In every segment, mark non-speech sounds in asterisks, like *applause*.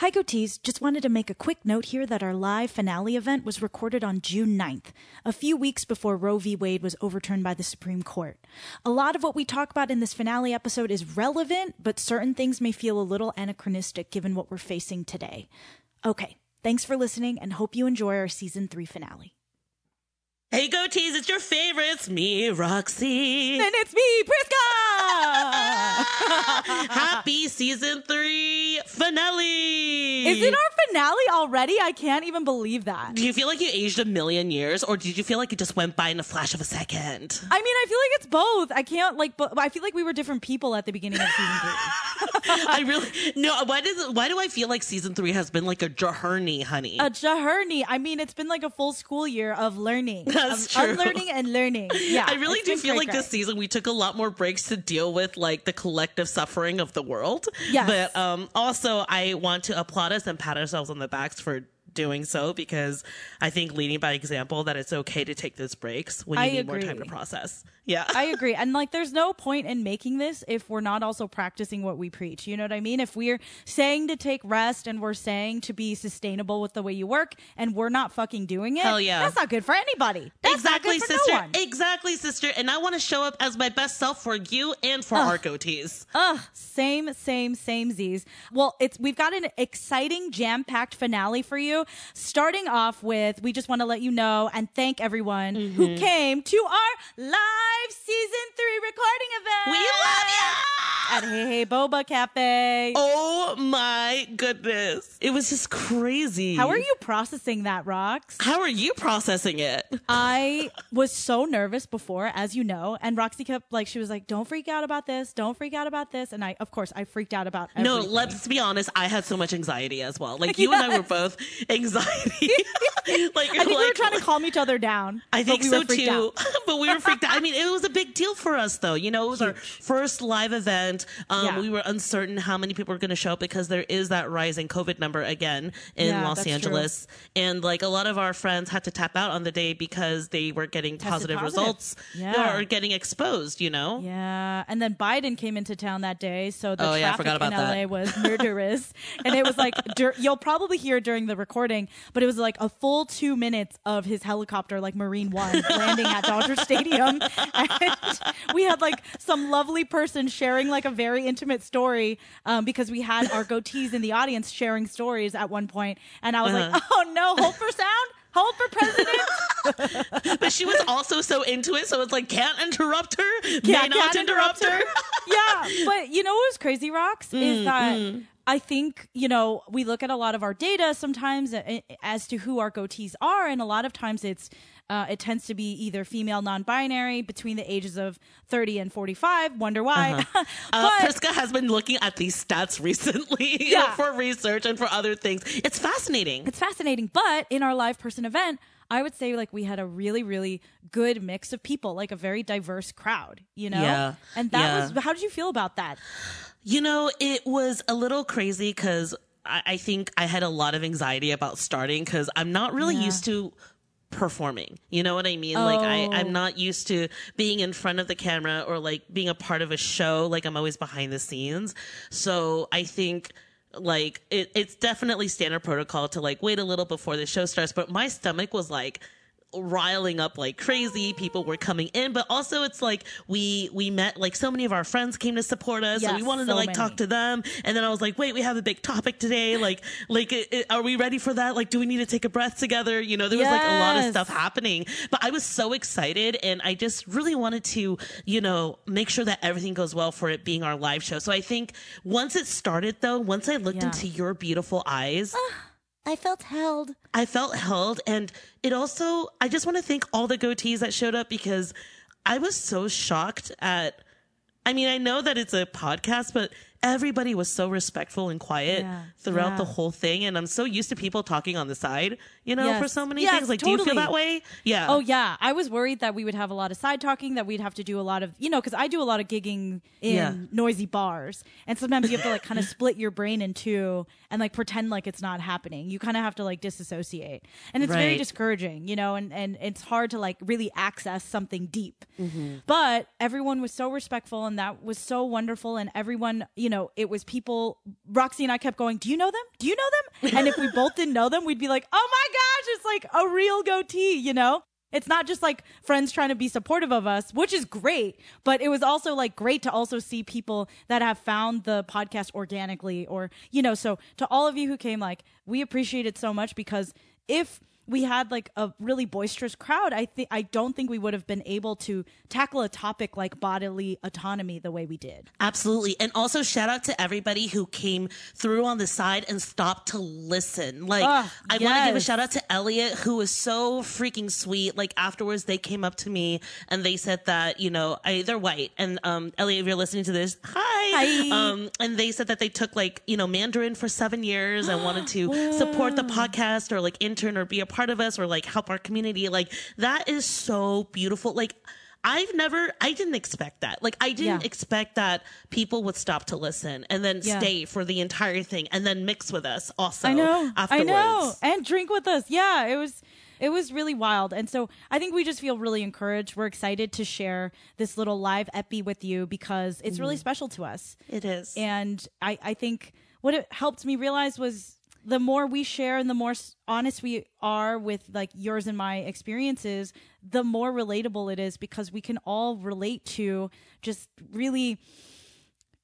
Hi, Goatees. Just wanted to make a quick note here that our live finale event was recorded on June 9th, a few weeks before Roe v. Wade was overturned by the Supreme Court. A lot of what we talk about in this finale episode is relevant, but certain things may feel a little anachronistic given what we're facing today. Okay, thanks for listening and hope you enjoy our season 3 finale. Hey, goatees, it's your favorites, me, Roxy. And it's me, Priska! *laughs* *laughs* Happy season three finale. Is it our finale already? I can't even believe that. Do you feel like you aged a million years, or did you feel like it just went by in a flash of a second? I mean, I feel like it's both. I can't like, but I feel like we were different people at the beginning of season three. *laughs* I really no. Why does why do I feel like season three has been like a journey, honey? A journey. I mean, it's been like a full school year of learning, That's of true. unlearning and learning. *laughs* Yeah, I really do feel great, like this season we took a lot more breaks to deal with like the collective suffering of the world. Yes. But um also I want to applaud us and pat ourselves on the backs for doing so because I think leading by example that it's okay to take those breaks when you I need more time to process. Yeah. I *laughs* agree. And like, there's no point in making this if we're not also practicing what we preach. You know what I mean? If we're saying to take rest and we're saying to be sustainable with the way you work and we're not fucking doing it, Hell yeah. that's not good for anybody. That's exactly, not good for sister. no. Exactly, sister. And I want to show up as my best self for you and for our goatees. Ugh, same, same, same Z's. Well, it's we've got an exciting, jam-packed finale for you. Starting off with, we just want to let you know and thank everyone who Mm-hmm. came to our live season three recording event. We love you. at Hey Hey Boba Cafe. Oh my goodness. It was just crazy. How are you processing that, Rox? How are you processing it? I was so nervous before, as you know, and Roxy kept like she was like, "Don't freak out about this. Don't freak out about this." And I, of course, I freaked out about No, everything. let's be honest. I had so much anxiety as well. Like *laughs* you and I were both anxiety. *laughs* *laughs* like, I think we were like- trying to calm each other down. I think we so too. *laughs* but we were freaked out. I mean, it was a big deal for us, though. You know, it was our first live event. Um, Yeah. We were uncertain how many people were going to show up because there is that rising COVID number again in Yeah, Los that's true. Angeles, and like a lot of our friends had to tap out on the day because they were getting positive, positive. results Yeah. or getting exposed. You know. Yeah, and then Biden came into town that day, so the Oh, traffic in that. LA was murderous, and it was like dur- you'll probably hear during the recording, but it was like a full two minutes of his helicopter, like Marine One, *laughs* landing at Dodger Stadium, and we had like some lovely person sharing like a very intimate story um, because we had our goatees in the audience sharing stories at one point, and I was like, Uh-huh. oh no, hold for sound. Hold for president. *laughs* But she was also so into it, so it's like can't interrupt her. Yeah, may not can't interrupt her. *laughs* yeah, but you know what was crazy, Rocks, Mm, is that I think you know we look at a lot of our data sometimes as to who our goatees are, and a lot of times it's. Uh, it tends to be either female non-binary between the ages of 30 and 45 wonder why *laughs* Uh, but Priska has been looking at these stats *laughs* recently Yeah. *laughs* for research and for other things. It's fascinating. it's fascinating but in our live person event i would say like we had a really really good mix of people like a very diverse crowd you know Yeah. and that Yeah. was how did you feel about that You know, it was a little crazy because I, I think I had a lot of anxiety about starting because I'm not really Yeah. used to performing. You know what I mean? Like I, Oh. I'm not used to being in front of the camera or like being a part of a show. Like I'm always behind the scenes. So I think like it, it's definitely standard protocol to like wait a little before the show starts. But my stomach was like riling up like crazy. People were coming in but also it's like we we met like so many of our friends came to support us and we Yes, wanted to like many. talk to them. And then i was like wait we have a big topic today. Like like i- i- are we ready for that? Like do we need to take a breath together? You know there was like a lot of stuff happening but i was so excited and i just really wanted to you know make sure that everything goes well for it being our live show. So i think once it started though once i looked Yeah. into your beautiful eyes ah. I felt held I felt held and it also I just want to thank all the goatees that showed up because I was so shocked at I mean, I know that it's a podcast, but everybody was so respectful and quiet Yeah, throughout yeah. the whole thing. And I'm so used to people talking on the side, you know, Yes. for so many Yes, things. Like, do you feel that way? Yeah. Oh yeah, I was worried that we would have a lot of side talking, that we'd have to do a lot of, you know, because I do a lot of gigging in Yeah. noisy bars, and sometimes you have to like kind of split your brain in two and like pretend like it's not happening. You kind of have to like disassociate, and it's very discouraging, you know, and and it's hard to like really access something deep. Mm-hmm. But everyone was so respectful, and that was so wonderful, and everyone, you know, it was people, Roxy and I kept going, Do you know them? Do you know them? And if we both didn't know them, we'd be like, Oh my gosh, it's like a real goatee, you know? It's not just like friends trying to be supportive of us, which is great, but it was also like great to also see people that have found the podcast organically or, you know, so to all of you who came, like, we appreciate it so much because if we had like a really boisterous crowd, I think I don't think we would have been able to tackle a topic like bodily autonomy the way we did. Absolutely. And also shout out to everybody who came through on the side and stopped to listen. Like I want to give a shout out to Elliot who was so freaking sweet. Like afterwards they came up to me and they said that, you know, I, they're white and um Elliot if you're listening to this, hi. Hi. Um and they said that they took like, you know, Mandarin for 7 years and wanted to *gasps* support the podcast or like intern or be a part of us or like help our community. Like that is so beautiful. Like I've never, I didn't expect that. Like, I didn't Yeah. expect that people would stop to listen and then Yeah. stay for the entire thing and then mix with us also. I know. Afterwards. I know. And drink with us. Yeah, it was it was really wild. And so I think we just feel really encouraged. We're excited to share this little live epi with you because it's really mm. special to us. It is. And I, I think what it helped me realize was the more we share and the more honest we are with like yours and my experiences, the more relatable it is because we can all relate to just really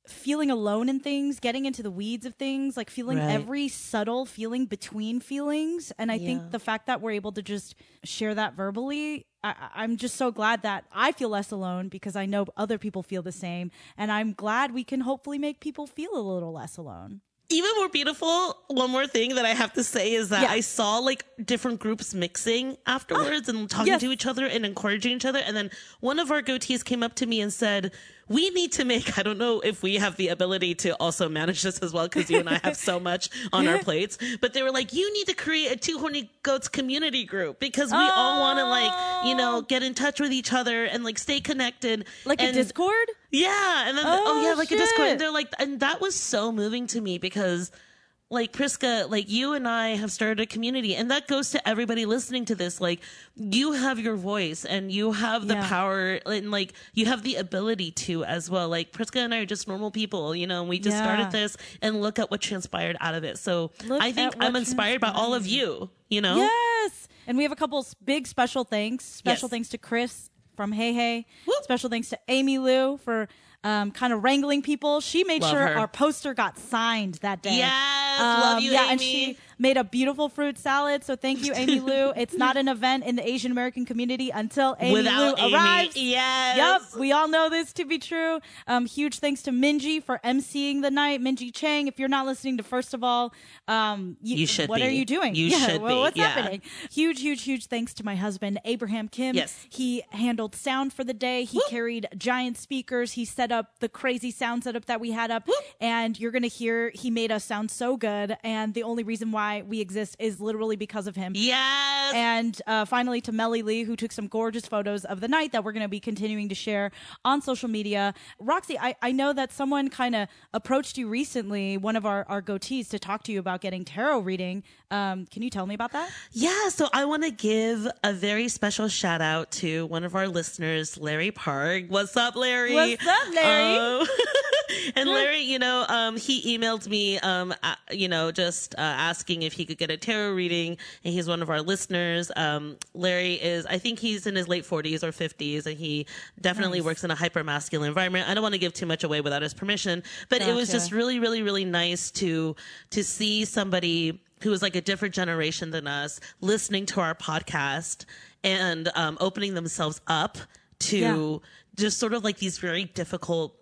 feeling alone in things, getting into the weeds of things, like feeling Right. every subtle feeling between feelings. And I Yeah. think the fact that we're able to just share that verbally, I, I- I'm just so glad that I feel less alone because I know other people feel the same. And I'm glad we can hopefully make people feel a little less alone. Even more beautiful one more thing that i have to say is that Yeah. i saw like different groups mixing afterwards *gasps* and talking yes. to each other and encouraging each other and then one of our goatees came up to me and said we need to make i don't know if we have the ability to also manage this as well because you and i have so *laughs* much on our plates but they were like you need to create a two horny goats community group because we all want to like you know oh. get in touch with each other and like stay connected Like a Discord? yeah, and then oh, Oh, yeah, oh, like a Discord. And they're like, and that was so moving to me because, like Priska, like you and I have started a community, and that goes to everybody listening to this. Like, you have your voice, and you have the Yeah. power, and like you have the ability to as well. Like Priska and I are just normal people, you know. And we just Yeah. started this, and look at what transpired out of it. So Look I think I'm inspired by all of you. You know. Yes. And we have a couple big special thanks. Special Yes. thanks to Chris from Hey Hey. Whoop. Special thanks to Amy Lou for um, kind of wrangling people. She made Love sure her. our poster got signed that day. Yes, love you, yeah, Amy. and she made a beautiful fruit salad. So thank you, Amy Lou. *laughs* It's not an event in the Asian American community until Amy Without Lou Amy, arrives. yes. Yep, we all know this to be true. Um, huge thanks to Minji for emceeing the night. Minji Chang, if you're not listening to First of All, um, You should What be. are you doing? You yeah, should well, be, What's yeah. happening? Huge, huge, huge thanks to my husband Abraham Kim. Yes. he handled sound for the day. He carried giant speakers. He set up the crazy sound setup that we had up, and you're gonna hear he made us sound so good. And the only reason why we exist is literally because of him. Yes. And uh, finally, to Melly Lee, who took some gorgeous photos of the night that we're going to be continuing to share on social media. Roxy, I, I know that someone kind of approached you recently, one of our, our goatees, to talk to you about getting tarot reading. Um, can you tell me about that? Yeah, so I want to give a very special shout out to one of our listeners, Larry Park. What's up, Larry? What's up, Larry? Um, *laughs* and Larry, you know, um, he emailed me, um, uh, you know, just uh, asking if he could get a tarot reading, and he's one of our listeners. Um, Larry is, I think he's in his late 40s or 50s, and he definitely Nice. works in a hyper masculine environment. I don't want to give too much away without his permission, but it was just really, really, really nice to to see somebody who is like a different generation than us listening to our podcast and um, opening themselves up to Yeah. just sort of like these very difficult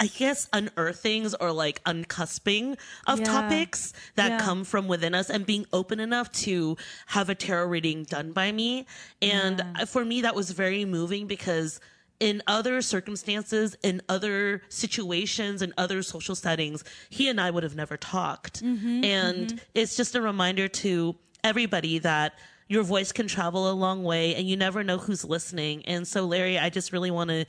I guess unearthings or like uncusping of Yeah. topics that Yeah. come from within us and being open enough to have a tarot reading done by me. And Yeah. for me, that was very moving because in other circumstances, in other situations, in other social settings, he and I would have never talked. Mm-hmm, and it's just a reminder to everybody that your voice can travel a long way and you never know who's listening. And so, Larry, I just really want to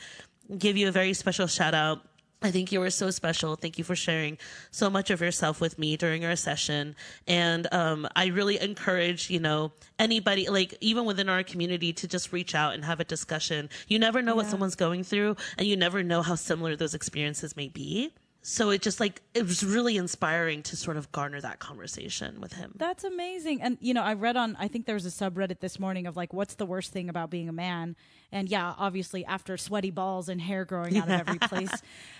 give you a very special shout out. I think you were so special. Thank you for sharing so much of yourself with me during our session. And um, I really encourage, you know, anybody, like even within our community, to just reach out and have a discussion. You never know what someone's going through, and you never know how similar those experiences may be. So it just like it was really inspiring to sort of garner that conversation with him. That's amazing. And you know, I read on I think there was a subreddit this morning of like what's the worst thing about being a man? And yeah, obviously after sweaty balls and hair growing out of every *laughs* place.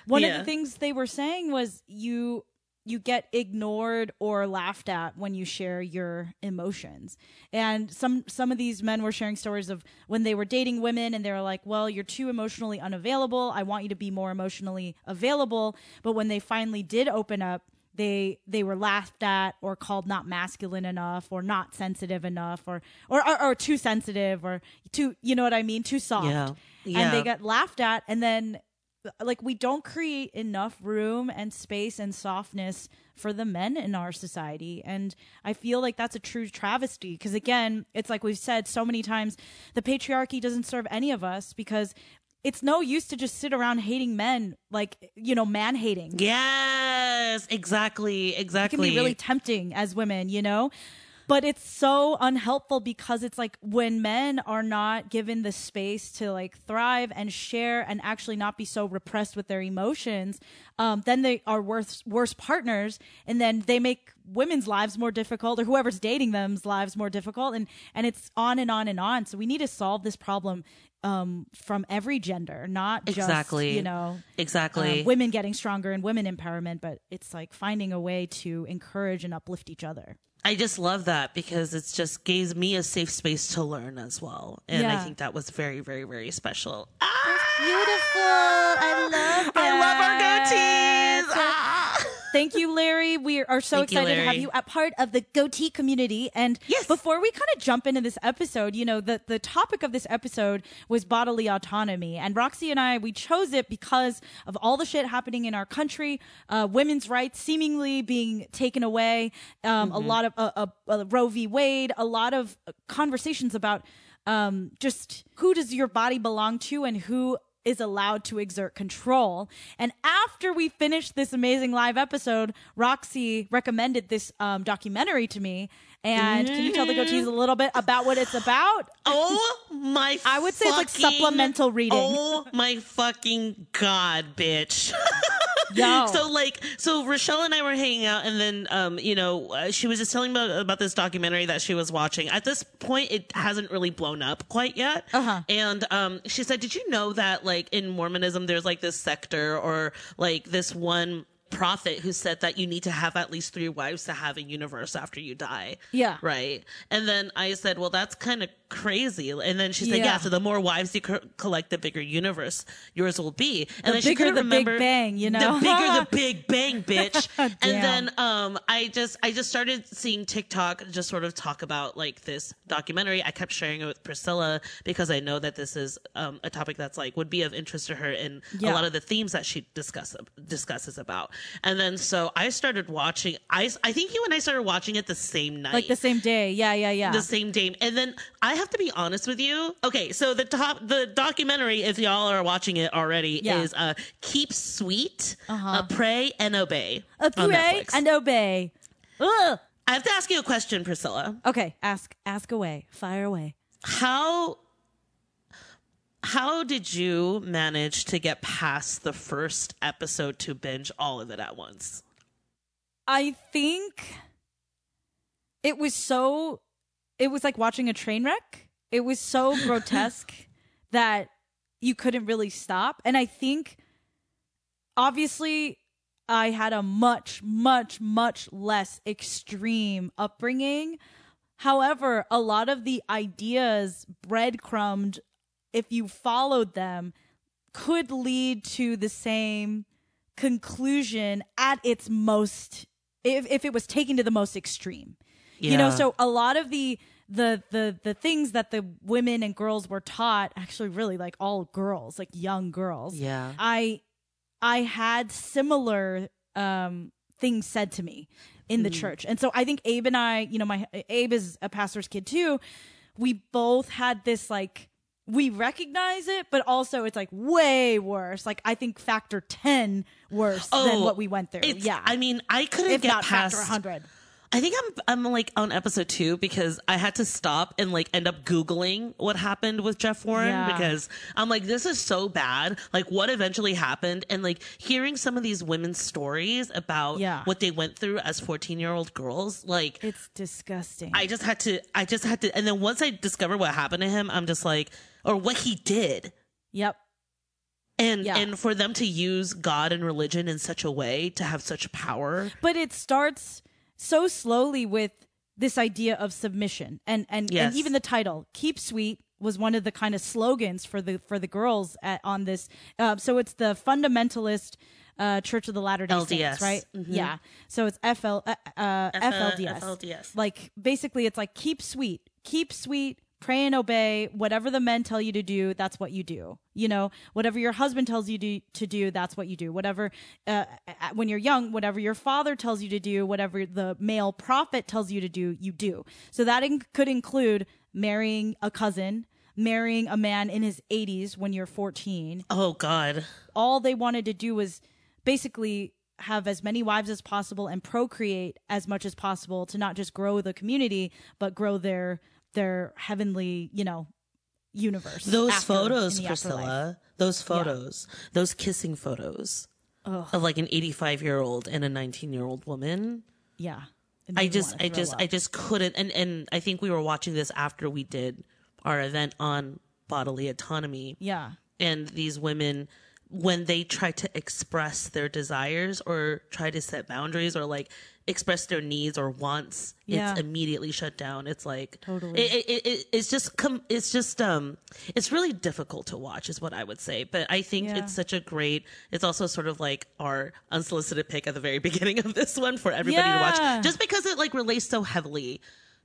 One of the things they were saying was you you get ignored or laughed at when you share your emotions. And some some of these men were sharing stories of when they were dating women and they were like, "Well, you're too emotionally unavailable. I want you to be more emotionally available." But when they finally did open up, they they were laughed at or called not masculine enough or not sensitive enough or or or, or too sensitive or too you know what I mean, too soft. Yeah. And they got laughed at and then like we don't create enough room and space and softness for the men in our society. And i feel like that's a true travesty because again it's like we've said so many times the patriarchy doesn't serve any of us because it's no use to just sit around hating men like you know man hating. Yes, exactly, exactly it can be really tempting as women, you know? But it's so unhelpful because it's like when men are not given the space to like thrive and share and actually not be so repressed with their emotions, um, then they are worse worse partners, and then they make women's lives more difficult, or whoever's dating them's lives more difficult, and and it's on and on and on. So we need to solve this problem um, from every gender, not just Exactly. you know exactly. um, women getting stronger and women empowerment, but it's like finding a way to encourage and uplift each other. I just love that because it's just gave me a safe space to learn as well, and I think that was very, very, very special. Ah, Beautiful. I love I love our goatees. Ah. Thank you, Larry. We are so Thank you, excited to have you a part of the goatee community. And Yes. before we kind of jump into this episode, you know, the, the topic of this episode was bodily autonomy. And Roxy and I, we chose it because of all the shit happening in our country, uh, women's rights seemingly being taken away, um, a lot of uh, uh, uh, Roe v. Wade, a lot of conversations about um, just who does your body belong to and who is allowed to exert control. And after we finished this amazing live episode, Roxy recommended this um, documentary to me. And can you tell the goatees a little bit about what it's about? Oh my! *laughs* I would say it's like supplemental reading. Oh my fucking god, bitch! *laughs* Yo. So like, so Rochelle and I were hanging out, and then um, you know, uh, she was just telling me about, about this documentary that she was watching. At this point, it hasn't really blown up quite yet. Uh-huh. And um, she said, "Did you know that like in Mormonism, there's like this sector or like this one." Prophet who said that you need to have at least three wives to have a universe after you die Yeah. right and then i said well that's kind of crazy and then she said yeah, Yeah. so the more wives you co- collect the bigger universe yours will be and then she bigger couldn't the Big Bang, you know? the bigger the *laughs* big bang bitch *laughs* and then um i just i just started seeing tiktok just sort of talk about like this documentary i kept sharing it with priscilla because i know that this is um, a topic that's like would be of interest to her and Yeah. a lot of the themes that she discuss, discusses about and then so i started watching i i think you and i started watching it the same night Like the same day. Yeah, yeah, yeah. the same day. And then I have to be honest with you. Okay, so the top the documentary, if y'all are watching it already, Yeah. is uh Keep Sweet, uh Pray and Obey. On pray and obey. Ugh. I have to ask you a question, Priscilla. Okay, ask ask away. Fire away. How how did you manage to get past the first episode to binge all of it at once? I think it was so it was like watching a train wreck. It was so *laughs* grotesque that you couldn't really stop. And I think obviously I had a much much much less extreme upbringing. However, a lot of the ideas breadcrumbed if you followed them could lead to the same conclusion at its most if if it was taken to the most extreme. You know, so a lot of the the the the things that the women and girls were taught, actually really like all girls, like young girls. Yeah. I I had similar um things said to me in the church. And so I think Abe and I, you know, my Abe is a pastor's kid too. We both had this like we recognize it, but also it's like way worse. Like I think factor ten worse than what we went through. Oh, yeah, I mean, I couldn't if get past hundred. I think I'm I'm like on episode two because I had to stop and like end up googling what happened with Jeff Warren Yeah. because I'm like this is so bad. Like what eventually happened and like hearing some of these women's stories about Yeah. what they went through as 14 year old girls, like It's disgusting. I just had to I just had to and then once I discovered what happened to him, I'm just like or what he did. yep. And Yeah. and for them to use God and religion in such a way to have such power. But it starts so slowly with this idea of submission and and, Yes. and even the title keep sweet was one of the kind of slogans for the for the girls at, on this uh, so it's the fundamentalist uh, church of the latter day saints right Mhm. yeah so it's fl uh, uh, flds FLDS. like basically it's like keep sweet keep sweet pray and obey. Whatever the men tell you to do that's what you do. You know whatever your husband tells you to, to do that's what you do. Whatever uh, when you're young whatever your father tells you to do whatever the male prophet tells you to do you do. So that in- could include marrying a cousin marrying a man in his 80s when you're 14 Oh God. all they wanted to do was basically have as many wives as possible and procreate as much as possible to not just grow the community but grow their their heavenly you know universe Those photos, Priscilla. afterlife. Those photos. Those kissing photos of like an 85 year old and a 19 year old woman. yeah I just, I just, up. I just couldn't. And and I think we were watching this after we did our event on bodily autonomy. yeah and these women when they try to express their desires or try to set boundaries or like express their needs or wants Yeah. it's immediately shut down it's like Totally. it, it, it, it's just com- it's just um it's really difficult to watch is what i would say but i think Yeah. it's such a great it's also sort of like our unsolicited pick at the very *laughs* beginning of this one for everybody to watch just because it like relates so heavily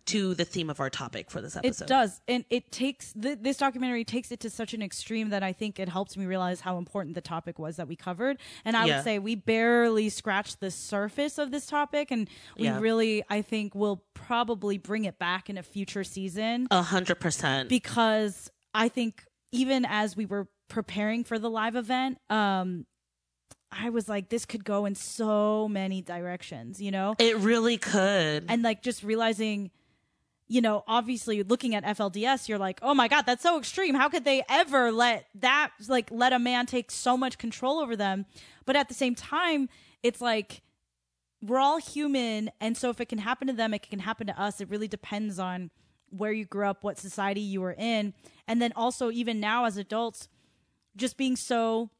to the theme of our topic for this episode. It does, and it takes th- this documentary takes it to such an extreme that I think it helps me realize how important the topic was that we covered. And I Yeah. would say we barely scratched the surface of this topic, and we Yeah. really, I think, will probably bring it back in a future season a hundred percent because I think even as we were preparing for the live event, um, I was like, this could go in so many directions, you know it really could and like just realizing you know obviously looking at FLDS you're like oh my god that's so extreme. How could they ever let that like let a man take so much control over them? But at the same time it's like we're all human and so if it can happen to them it can happen to us. It really depends on where you grew up what society you were in. And then also even now as adults just being so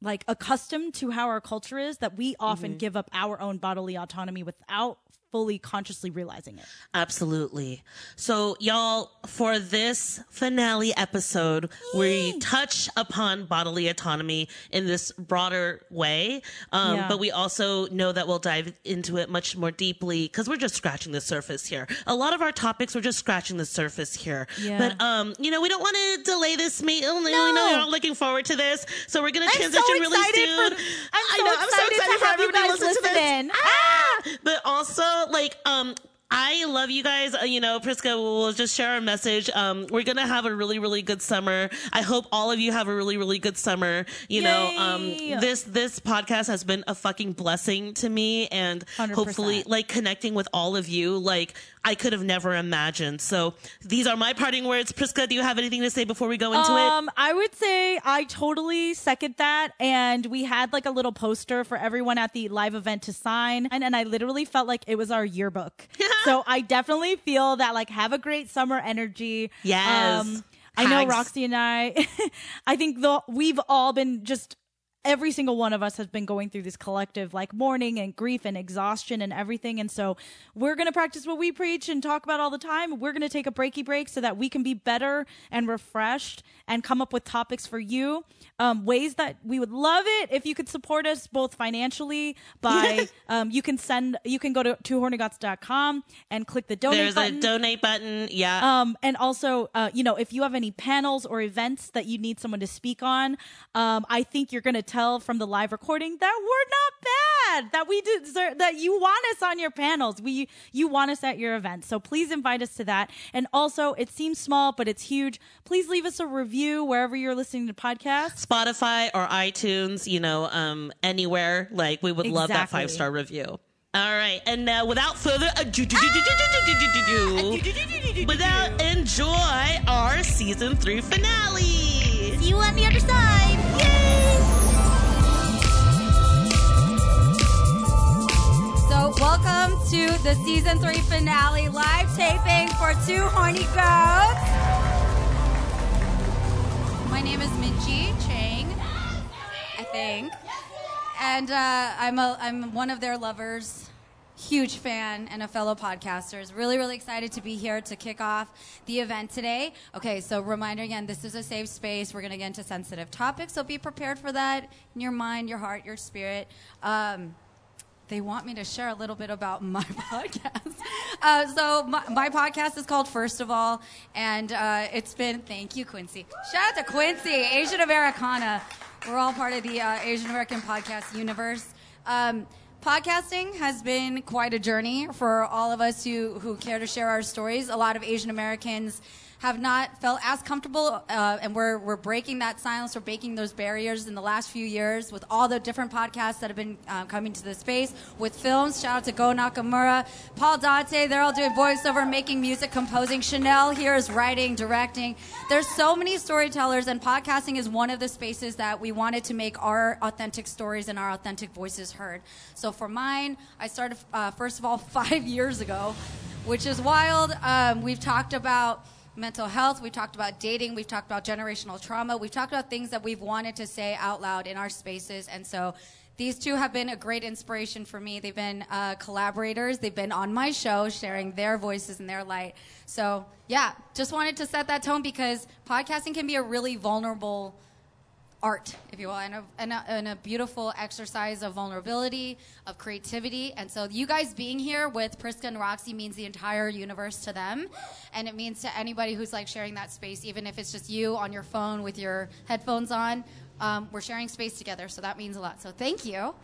like accustomed to how our culture is that we often mm-hmm. give up our own bodily autonomy without fully consciously realizing it. Absolutely. So, y'all, for this finale episode, we touch upon bodily autonomy in this broader way. Um, Yeah. But we also know that we'll dive into it much more deeply because we're just scratching the surface here. A lot of our topics, we're just scratching the surface here. Yeah. But, um, you know, we don't want to delay this meet. Oh, no. We know you're all looking forward to this. So, we're going to transition so really soon. for- I'm I so know, I'm so excited to excited for have you everybody listen to this. Ah! But also, like, um, I love you guys. Uh, you know, Priska will just share our message. Um, we're gonna have a really, really good summer. I hope all of you have a really, really good summer. You know, um, this this podcast has been a fucking blessing to me, and 100%. hopefully, like connecting with all of you, like I could have never imagined. So these are my parting words. Priska, do you have anything to say before we go into it? Um, I would say I totally second that. And we had like a little poster for everyone at the live event to sign. And, and I literally felt like it was our yearbook. *laughs* so I definitely feel that like have a great summer energy. Yes. Um, I know Roxy and I, *laughs* I think the, we've all been just every single one of us has been going through this collective like mourning and grief and exhaustion and everything. And so we're going to practice what we preach and talk about all the time. We're going to take a breaky break so that we can be better and refreshed and come up with topics for you. Um, ways that we would love it if you could support us both financially by, *laughs* um, you can send, you can go to twohornygoats.com and click the donate There's button. a donate button. Yeah. Um, and also, uh, you know, if you have any panels or events that you need someone to speak on, um, I think you're going to tell from the live recording that we're not bad, that we deserve, that you want us on your panels. We, you want us at your events. So please invite us to that. And also, it seems small, but it's huge. Please leave us a review wherever you're listening to podcasts. Spotify or iTunes, you know, um, anywhere. Like we would love that Exactly. five star review. All right, and now without further ado, without enjoy our season three finale. See you on the other side. Welcome to the season three finale live taping for Two Horny Goats. My name is Minji Chang, I think, and uh, I'm a I'm one of their lovers. Huge fan and a fellow podcaster. Is really really excited to be here to kick off the event today. Okay, so reminder again, this is a safe space. We're gonna get into sensitive topics, so be prepared for that in your mind, your heart, your spirit. Um, they want me to share a little bit about *laughs* my podcast. Uh, so my, my, podcast is called First of All, and uh, it's been thank you Quincy. Shout out to Quincy, Asian Americana. We're all part of the uh, Asian American podcast universe. Um, podcasting has been quite a journey for all of us who who care to share our stories. A lot of Asian Americans have not felt as comfortable, uh, and we're, we're breaking that silence, we're breaking those barriers in the last few years with all the different podcasts that have been uh, coming to the space, with films. Shout out to Goh Nakamura, Paul Dante, they're all doing voiceover, making music, composing. Chanel here is writing, directing. There's so many storytellers, and podcasting is one of the spaces that we wanted to make our authentic stories and our authentic voices heard. So for mine, I started, uh, first of all, *laughs* five years ago, which is wild. Um, we've talked about mental health, we've talked about dating, we've talked about generational trauma, we've talked about things that we've wanted to say out loud in our spaces. And so these two have been a great inspiration for me. They've been uh, collaborators, they've been on my show sharing their voices and their light. So, yeah, just wanted to set that tone because podcasting can be a really vulnerable art, if you will, and a, and, a, and a, beautiful exercise of vulnerability, of creativity. And so, you guys being here with Priska and Roxy means the entire universe to them. And it means to anybody who's like sharing that space, even if it's just you on your phone with your headphones on. Um, we're sharing space together, so that means a lot. So, thank you.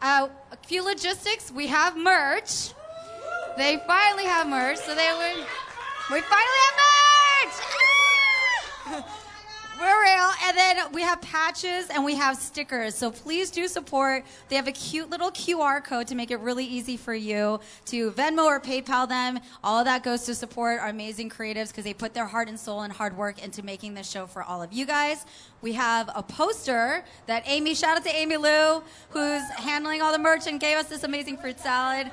Uh, a few logistics. We have merch. They finally have merch. So, they were. We finally have merch! *laughs* We're real. And then we have patches and we have stickers. So please do support. They have a cute little QR code to make it really easy for you to Venmo or PayPal them. All of that goes to support our amazing creatives because they put their heart and soul and hard work into making this show for all of you guys. We have a poster that Amy, shout out to Amy Lou, who's handling all the merch and gave us this amazing fruit salad.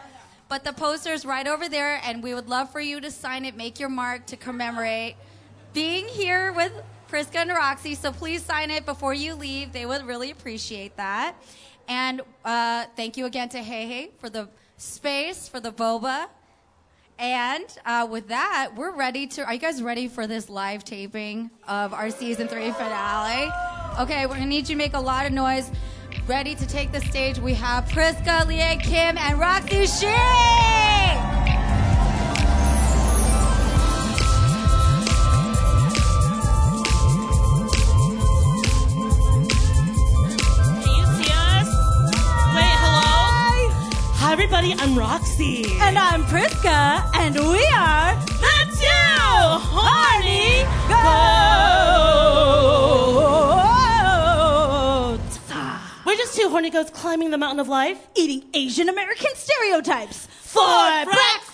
But the poster is right over there, and we would love for you to sign it, make your mark to commemorate being here with Priska and Roxy. So please sign it before you leave. They would really appreciate that. And uh, thank you again to Hey Hey for the space, for the boba. And uh, with that, we're ready to. Are you guys ready for this live taping of our season three finale? Okay, we're gonna need you to make a lot of noise. Ready to take the stage, we have Priska, Leah, Kim, and Roxy Shih! Everybody. I'm Roxy. And I'm Priska. And we are the two horny goats. We're just two horny goats climbing the mountain of life, eating Asian American stereotypes for breakfast.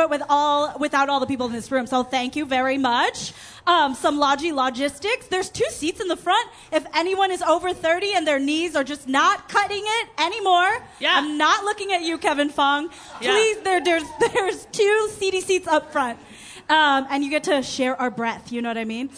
Do it with all without all the people in this room. So thank you very much. Um, some Logi logistics. There's two seats in the front. If anyone is over 30 and their knees are just not cutting it anymore, yeah. I'm not looking at you, Kevin Fong. Please, yeah. there, there's *laughs* there's two seaty seats up front, um, and you get to share our breath. You know what I mean?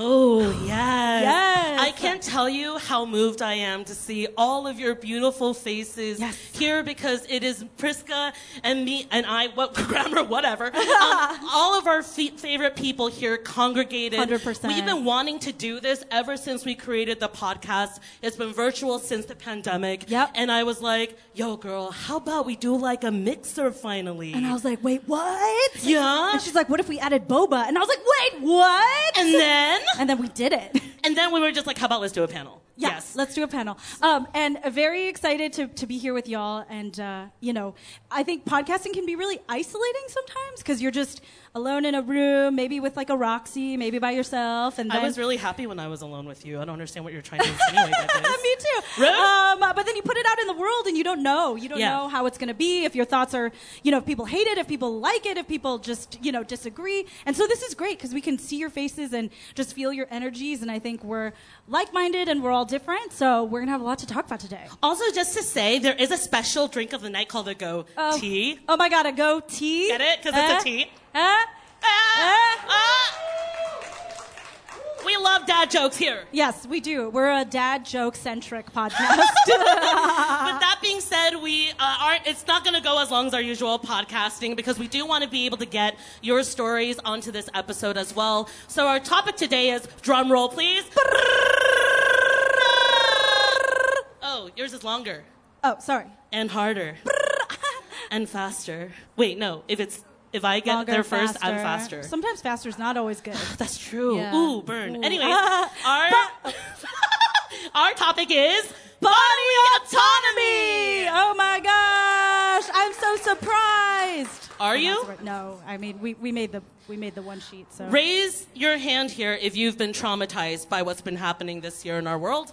Oh, yes. *sighs* Yes. I can't tell you how moved I am to see all of your beautiful faces yes. here because it is Priska and me and I, *laughs* what grammar, whatever. *laughs* um, all of our favorite people here congregated. 100%. We've been wanting to do this ever since we created the podcast. It's been virtual since the pandemic. Yep. And I was like, yo, girl, how about we do like a mixer finally? And I was like, wait, what? Yeah. And she's like, what if we added boba? And I was like, wait, what? And then? And then we did it. And then we were just like, how about let's do a panel? Yes, yes. let's do a panel. Um, and very excited to, to be here with y'all. And, uh, you know, I think podcasting can be really isolating sometimes because you're just alone in a room, maybe with like a Roxy, maybe by yourself. And I was really happy when I was alone with you. I don't understand what you're trying to insinuate. *laughs* Me too. Really? Um, but then you put it out in the world and you don't know. You don't Yeah. know how it's going to be, if your thoughts are, you know, if people hate it, if people like it, if people just, you know, disagree. And so this is great because we can see your faces and just feel your energies. And I think we're like minded and we're all different. So we're going to have a lot to talk about today. Also, just to say, there is a special drink of the night called a Go Oh. Tea. Oh my God, a go tea. Get it? 'Cause it's a Uh, tea. Uh, Ah, ah. We love dad jokes here. yes, we do. We're a dad joke centric podcast. *laughs* With that being said, we uh, aren't. It's not going to go as long as our usual podcasting because we do want to be able to get your stories onto this episode as well. So our topic today is drum roll, please. Oh, yours is longer oh, sorry. and harder *laughs* and faster. Wait, no. If it's if I get Longer, there first, I'm faster. Sometimes faster is not always good. *laughs* That's true. Yeah. Ooh, burn. Ooh. Anyways, *laughs* our *laughs* our topic is body autonomy. Oh my gosh! I'm so surprised. Are Oh, you? that's. No, I mean we, we made the we made the one sheet. So Raise your hand here if you've been traumatized by what's been happening this year in our world.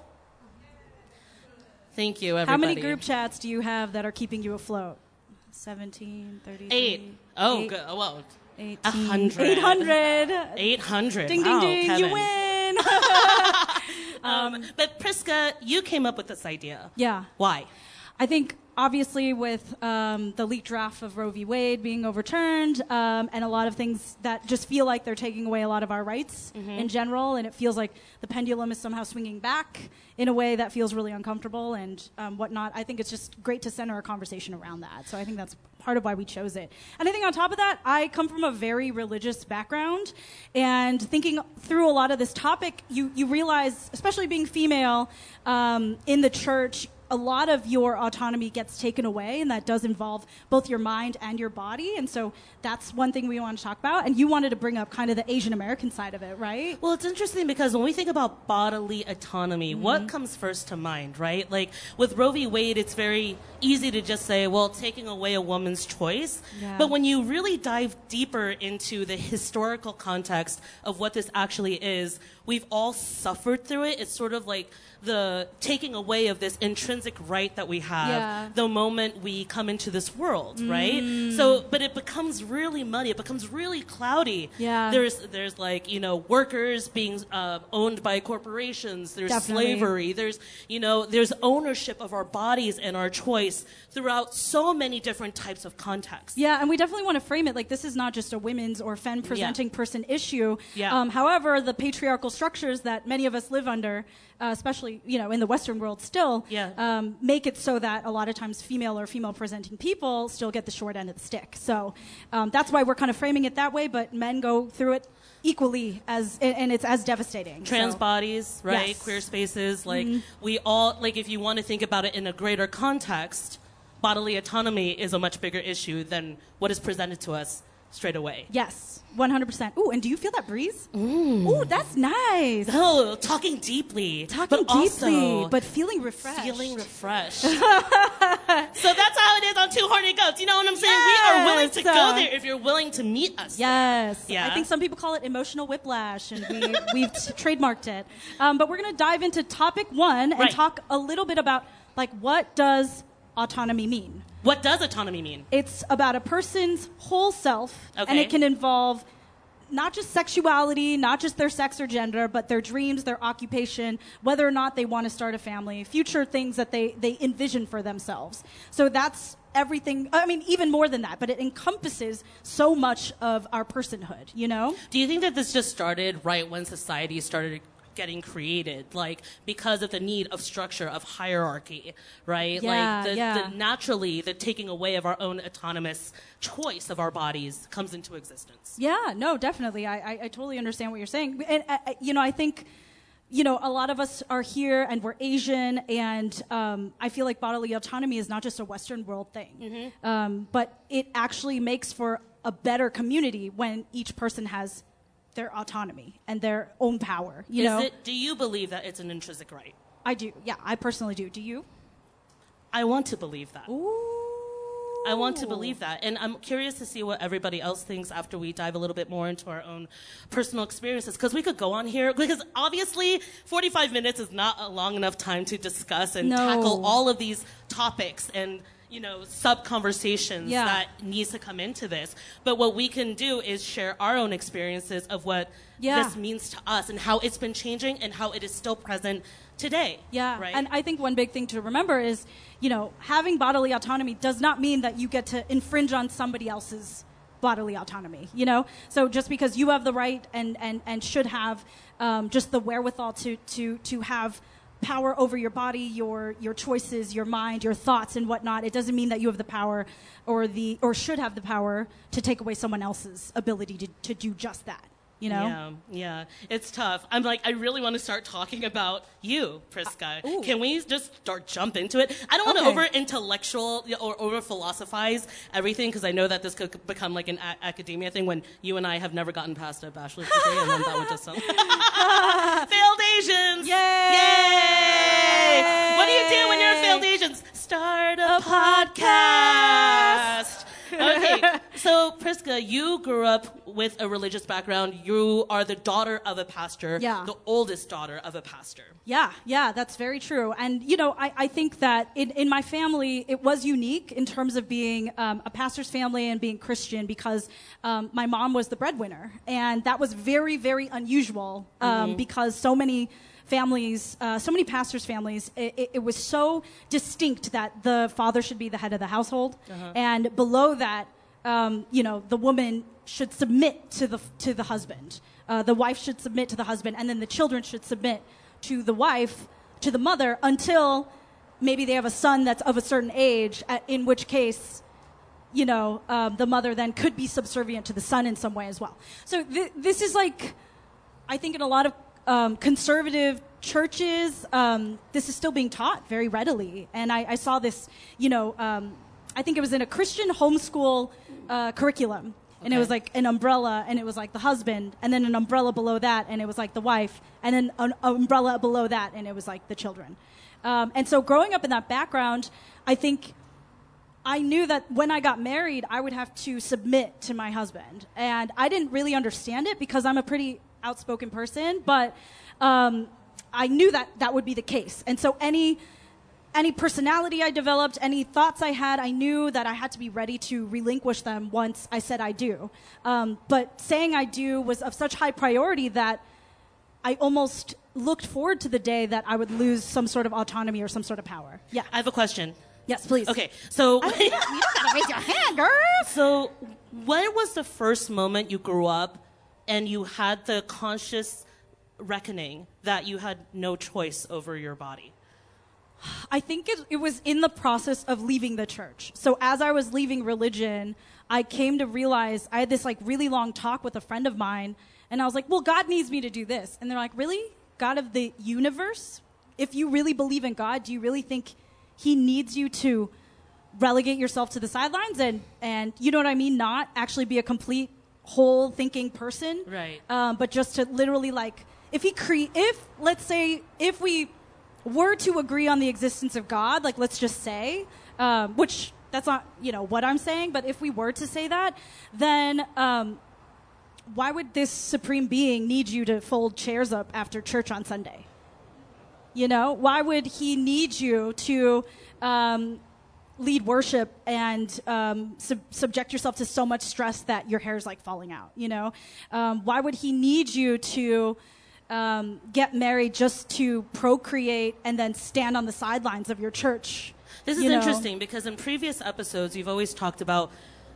Thank you, everybody. how many group chats do you have that are keeping you afloat? 17, 33, Eight. Oh, eight, good. Oh, well, 18, 100. 800. 800. Ding wow, ding ding! Kevin. You win. *laughs* *laughs* Um, but Priska, you came up with this idea. yeah. Why? I think obviously with um, the leaked draft of Roe v. Wade being overturned um, and a lot of things that just feel like they're taking away a lot of our rights in general, and it feels like the pendulum is somehow swinging back in a way that feels really uncomfortable and um, whatnot. I think it's just great to center a conversation around that. So I think that's part of why we chose it. And I think on top of that, I come from a very religious background, and thinking through a lot of this topic, you you realize, especially being female um, in the church a lot of your autonomy gets taken away, and that does involve both your mind and your body. And so that's one thing we want to talk about. And you wanted to bring up kind of the Asian American side of it, right? Well, it's interesting because when we think about bodily autonomy, Mm-hmm. what comes first to mind, right? Like with Roe v. Wade, it's very easy to just say, well, taking away a woman's choice. Yeah. But when you really dive deeper into the historical context of what this actually is, we've all suffered through it. It's sort of like the taking away of this intrinsic right that we have Yeah. the moment we come into this world, right? Mm. So, but it becomes really muddy. It becomes really cloudy. Yeah. There's there's like you know workers being uh, owned by corporations. There's Definitely. slavery. There's you know there's ownership of our bodies and our choice throughout so many different types of contexts. Yeah, and we definitely want to frame it like this is not just a women's or femme presenting person issue. Yeah. Um, however, the patriarchal structures that many of us live under, uh, especially you know in the Western world, still Yeah. um, make it so that a lot of times female or female presenting people still get the short end of the stick. So um, that's why we're kind of framing it that way. But men go through it equally as, and, it's as devastating. Trans So- bodies, right? Yes. Mm-hmm. Queer spaces, like we all like if you want to think about it in a greater context, bodily autonomy is a much bigger issue than what is presented to us straight away. Yes, one hundred percent. Ooh, and do you feel that breeze? Ooh, that's nice. Oh, talking deeply, Talking but deeply, also but feeling refreshed. feeling refreshed. *laughs* so that's how it is on Two Horny Goats. You know what I'm saying? Yes. We are willing to go there if you're willing to meet us. Yes. Yeah. I think some people call it emotional whiplash, and we, *laughs* we've trademarked it. Um, but we're going to dive into topic one and Right. talk a little bit about, like, what does autonomy mean? What does autonomy mean? It's about a person's whole self, and it can involve not just sexuality, not just their sex or gender, but their dreams, their occupation, whether or not they want to start a family, future things that they, they envision for themselves. So that's everything. I mean, even more than that, but it encompasses so much of our personhood, you know? Do you think that this just started right when society started getting created, like because of the need of structure of hierarchy, right? Yeah, like the, yeah. the naturally the taking away of our own autonomous choice of our bodies comes into existence. Yeah, no, definitely. I, I, I totally understand what you're saying. And, I, I- you know, I think, you know, a lot of us are here and we're Asian, and um, I feel like bodily autonomy is not just a Western world thing, um, but it actually makes for a better community when each person has their autonomy and their own power. You Is know, it, do you believe that it's an intrinsic right? I do. Yeah, I personally do. Do you? I want to believe that. Ooh. I want to believe that. And I'm curious to see what everybody else thinks after we dive a little bit more into our own personal experiences. Because we could go on here, because obviously 45 minutes is not a long enough time to discuss and No. tackle all of these topics and you know sub conversations Yeah. that needs to come into this but what we can do is share our own experiences of what Yeah. this means to us and how it's been changing and how it is still present today Yeah, right and I think one big thing to remember is, you know, having bodily autonomy does not mean that you get to infringe on somebody else's bodily autonomy. You know, so just because you have the right and and and should have um, just the wherewithal to to to have power over your body, your your choices, your mind, your thoughts, and whatnot, it doesn't mean that you have the power or the or should have the power to take away someone else's ability to to do just that. You know. Yeah, yeah, it's tough. I'm like, I really want to start talking about you, Priska. Uh. Can we just start jump into it? I don't want to Okay. over intellectual or over philosophize everything because I know that this could become like an a- academia thing when you and I have never gotten past a bachelor's degree, and then that would just sound failed Asians. Yay! What do you do when you're a failed Asians? Start a, podcast. Okay, *laughs* so Priska, you grew up with a religious background. You are the daughter of a pastor. Yeah. The oldest daughter of a pastor. Yeah, yeah, that's very true. And, you know, I, I think that in, in my family, it was unique in terms of being um, a pastor's family and being Christian because um, my mom was the breadwinner. And that was very, very unusual um, because so many families, uh, so many pastors' families, it, it, was so distinct that the father should be the head of the household. And below that, um, you know, the woman should submit to the, to the husband. Uh, the wife should submit to the husband, and then the children should submit to the wife, to the mother, until maybe they have a son that's of a certain age, at, in which case, you know, um, the mother then could be subservient to the son in some way as well. So th- this is like, I think in a lot of um, conservative churches, um, this is still being taught very readily. And I, I saw this, you know, um, I think it was in a Christian homeschool uh, curriculum. And it was like an umbrella, and it was like the husband, and then an umbrella below that, and it was like the wife, and then an umbrella below that, and it was like the children. Um, and so growing up in that background, I think I knew that when I got married, I would have to submit to my husband. And I didn't really understand it because I'm a pretty outspoken person, but um, I knew that that would be the case. And so any any personality I developed, any thoughts I had, I knew that I had to be ready to relinquish them once I said I do. Um, but saying I do was of such high priority that I almost looked forward to the day that I would lose some sort of autonomy or some sort of power. Yeah. I have a question. Yes, please. Okay, so *laughs* you don't gotta raise your hand, girl. so when was the first moment you grew up and you had the conscious reckoning that you had no choice over your body? I think it, it was in the process of leaving the church. So as I was leaving religion, I came to realize I had this like really long talk with a friend of mine, and I was like, "Well, God needs me to do this," and they're like, "Really, God of the universe? If you really believe in God, do you really think He needs you to relegate yourself to the sidelines and and you know what I mean? Not actually be a complete whole thinking person, Right. Um, but just to literally like if he cre- if let's say if we were to agree on the existence of God, like let's just say, um, which that's not you know what I'm saying, but if we were to say that, then um, why would this supreme being need you to fold chairs up after church on Sunday? You know, why would he need you to um, lead worship and um, sub- subject yourself to so much stress that your hair is like falling out? You know, um, why would he need you to um, get married just to procreate and then stand on the sidelines of your church? This is know? interesting because in previous episodes, you've always talked about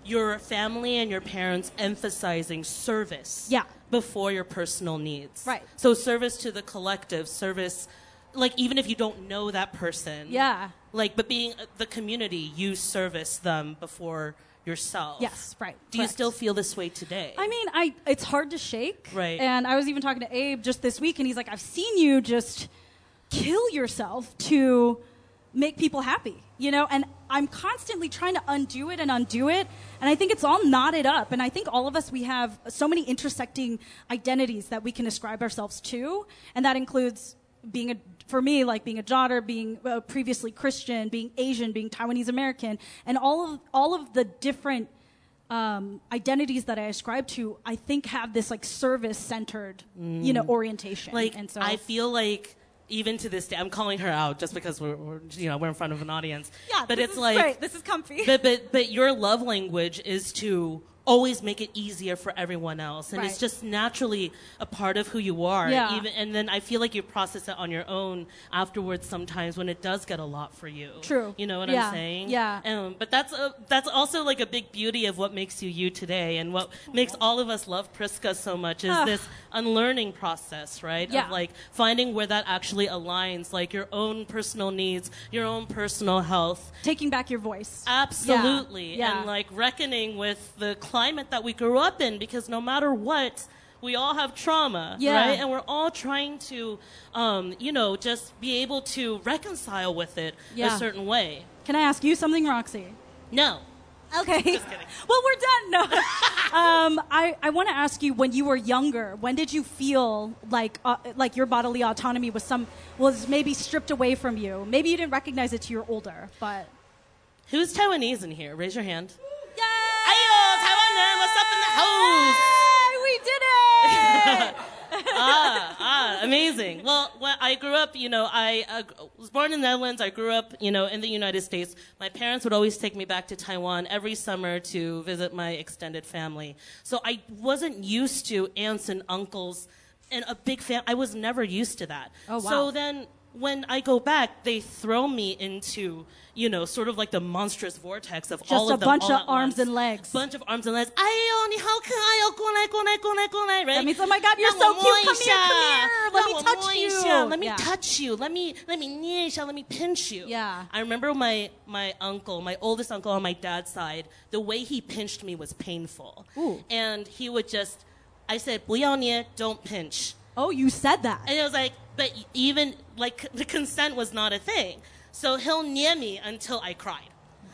your family and your parents emphasizing service Yeah. before your personal needs. Right. So, service to the collective, service, like even if you don't know that person. Yeah. Like, but being uh, the community, you service them before yourself. Yes, right. Do you still feel this way today? I mean, I it's hard to shake. Right. And I was even talking to Abe just this week, and he's like, "I've seen you just kill yourself to make people happy, you know." And I'm constantly trying to undo it and undo it, and I think it's all knotted up. And I think all of us we have so many intersecting identities that we can ascribe ourselves to, and that includes being a for me like being a daughter, being uh, previously Christian, being Asian, being Taiwanese American, and all of all of the different um, identities that I ascribe to, I think have this like service centered, you know, orientation. Mm. Like and so I feel like even to this day, I'm calling her out just because we're, we're you know we're in front of an audience. yeah, but this it's is like great. this is comfy. but but but your love language is to always make it easier for everyone else and it's just naturally a part of who you are Yeah. even and then i feel like you process it on your own afterwards sometimes when it does get a lot for you True. you know what Yeah. i'm saying Yeah. um, but that's a, that's also like a big beauty of what makes you you today and what makes all of us love priska so much is Ah. this unlearning process right Yeah. of like finding where that actually aligns like your own personal needs your own personal health Taking back your voice. Absolutely. Yeah. And like reckoning with the climate that we grew up in because no matter what, we all have trauma, Yeah. right? And we're all trying to, um, you know, just be able to reconcile with it Yeah. a certain way. Can I ask you something, Roxy? No. Okay. *laughs* Well, we're done. No. *laughs* um, I, I want to ask you when you were younger, when did you feel like uh, like your bodily autonomy was some was maybe stripped away from you? Maybe you didn't recognize it till you're older, but Who's Taiwanese in here? Raise your hand. Yay! What's up in the house? Yay, we did it! *laughs* ah, ah, amazing. Well, when I grew up, you know, I uh, was born in the Netherlands. I grew up, you know, in the United States. My parents would always take me back to Taiwan every summer to visit my extended family. So I wasn't used to aunts and uncles and a big fam. I was never used to that. Oh, wow. So then when I go back, they throw me into, you know, sort of like the monstrous vortex of Just all a of them bunch all of at arms once. and legs. Bunch of arms and legs. Ayo, ni hao kayo, kunai, kunai, kunai, kunai, right? That means, oh my God, you're Let so me cute. Come moist here, come ya. here. Let me me touch moist you. ya. Let me Yeah. touch you. Let me let me knee ya. Let me pinch you. Yeah. I remember my my uncle, my oldest uncle on my dad's side. The way he pinched me was painful. Ooh. And he would just, I said, 不要捏, don't pinch. oh, you said that. And it was like, but even like the consent was not a thing. So he'll near me until I cried.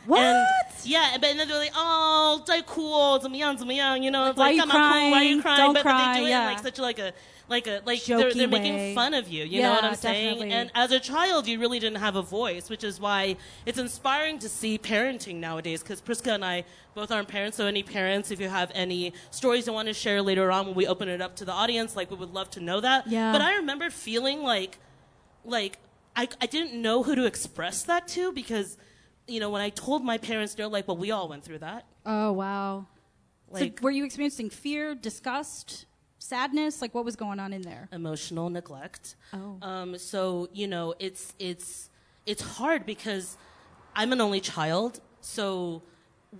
What? And, yeah, but then they're like, oh, 在哭哦，怎么样怎么样, you know, it's Why like, are you 干嘛哭? Why are you crying? crying? Don't but, but cry, they do it yeah. in like such like a like a like they're, they're making fun of you. You Yeah, know what I'm saying? definitely. And as a child, you really didn't have a voice, which is why it's inspiring to see parenting nowadays. Because Priska and I both aren't parents, so any parents, if you have any stories you want to share later on when we open it up to the audience, like we would love to know that. Yeah. But I remember feeling like like I, I didn't know who to express that to because you know when I told my parents they're like well we all went through that Oh wow. like so were you experiencing fear, disgust, sadness? Like what was going on in there? emotional neglect. Oh. um, so you know it's it's it's hard because I'm an only child. So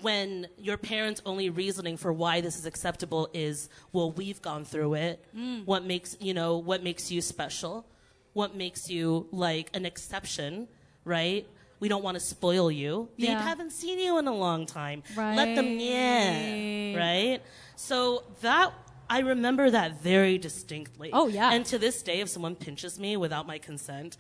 when your parents only reasoning for why this is acceptable is well we've gone through it. What makes you know what makes you special? What makes you like an exception right? We don't want to spoil you. They haven't seen you in a long time. Let them yeah Right. right? So that i remember that very distinctly Oh, yeah. and to this day if someone pinches me without my consent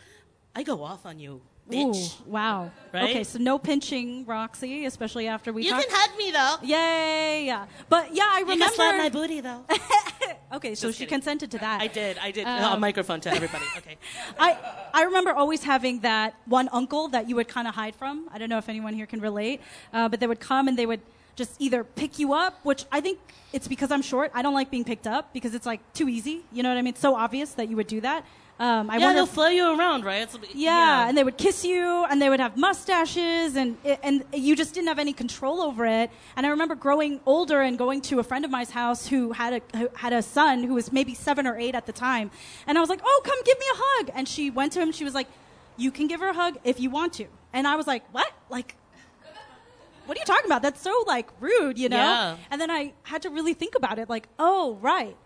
i go off on you bitch Ooh, wow. Right? Okay, so no pinching, Roxy, especially after we you talked. can hug me though Yay, yeah. But yeah, I you can slap my booty though *laughs* Okay, so she consented to that. I did. I did. Um, a microphone to everybody. *laughs* Okay. I, I remember always having that one uncle that you would kind of hide from. I don't know if anyone here can relate, uh, but they would come and they would just either pick you up, which I think it's because I'm short. I don't like being picked up because it's like too easy. You know what I mean? It's so obvious that you would do that. Um, I yeah, they'll flow you around, right? It's, yeah, and they would kiss you, and they would have mustaches, and and you just didn't have any control over it. And I remember growing older and going to a friend of mine's house who had a who had a son who was maybe seven or eight at the time, and I was like, "Oh, come give me a hug!" And she went to him. She was like, "You can give her a hug if you want to." And I was like, "What? Like?" What are you talking about? That's so like rude, you know? Yeah. And then I had to really think about it like, oh, right.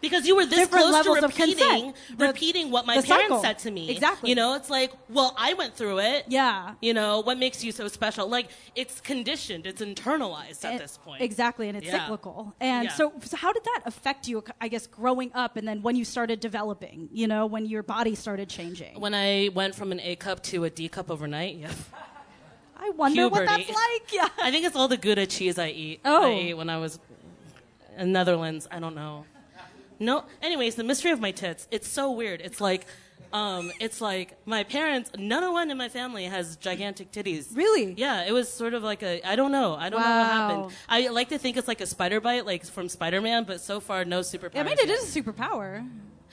because you were this Different close to repeating. Repeating what my parents cycle. said to me. Exactly. You know, it's like, well, I went through it. Yeah. You know, what makes you so special? Like, it's conditioned. It's internalized at And- this point. Exactly, and it's Yeah. cyclical. And Yeah. so, so, how did that affect you? I guess growing up, and then when you started developing, you know, when your body started changing. When I went from an A cup to a D cup overnight, yeah. *laughs* I wonder what that's like. Yeah. I think it's all the Gouda cheese I eat. Oh. I ate when I was in Netherlands. I don't know. No. Anyways, the mystery of my tits. It's so weird. It's like, um, it's like my parents. None of one in my family has gigantic titties. Really? Yeah. It was sort of like a. I don't know. I don't know what Wow. happened. I like to think it's like a spider bite, like from Spider Man, but so far no superpowers. I mean, it yet. a superpower.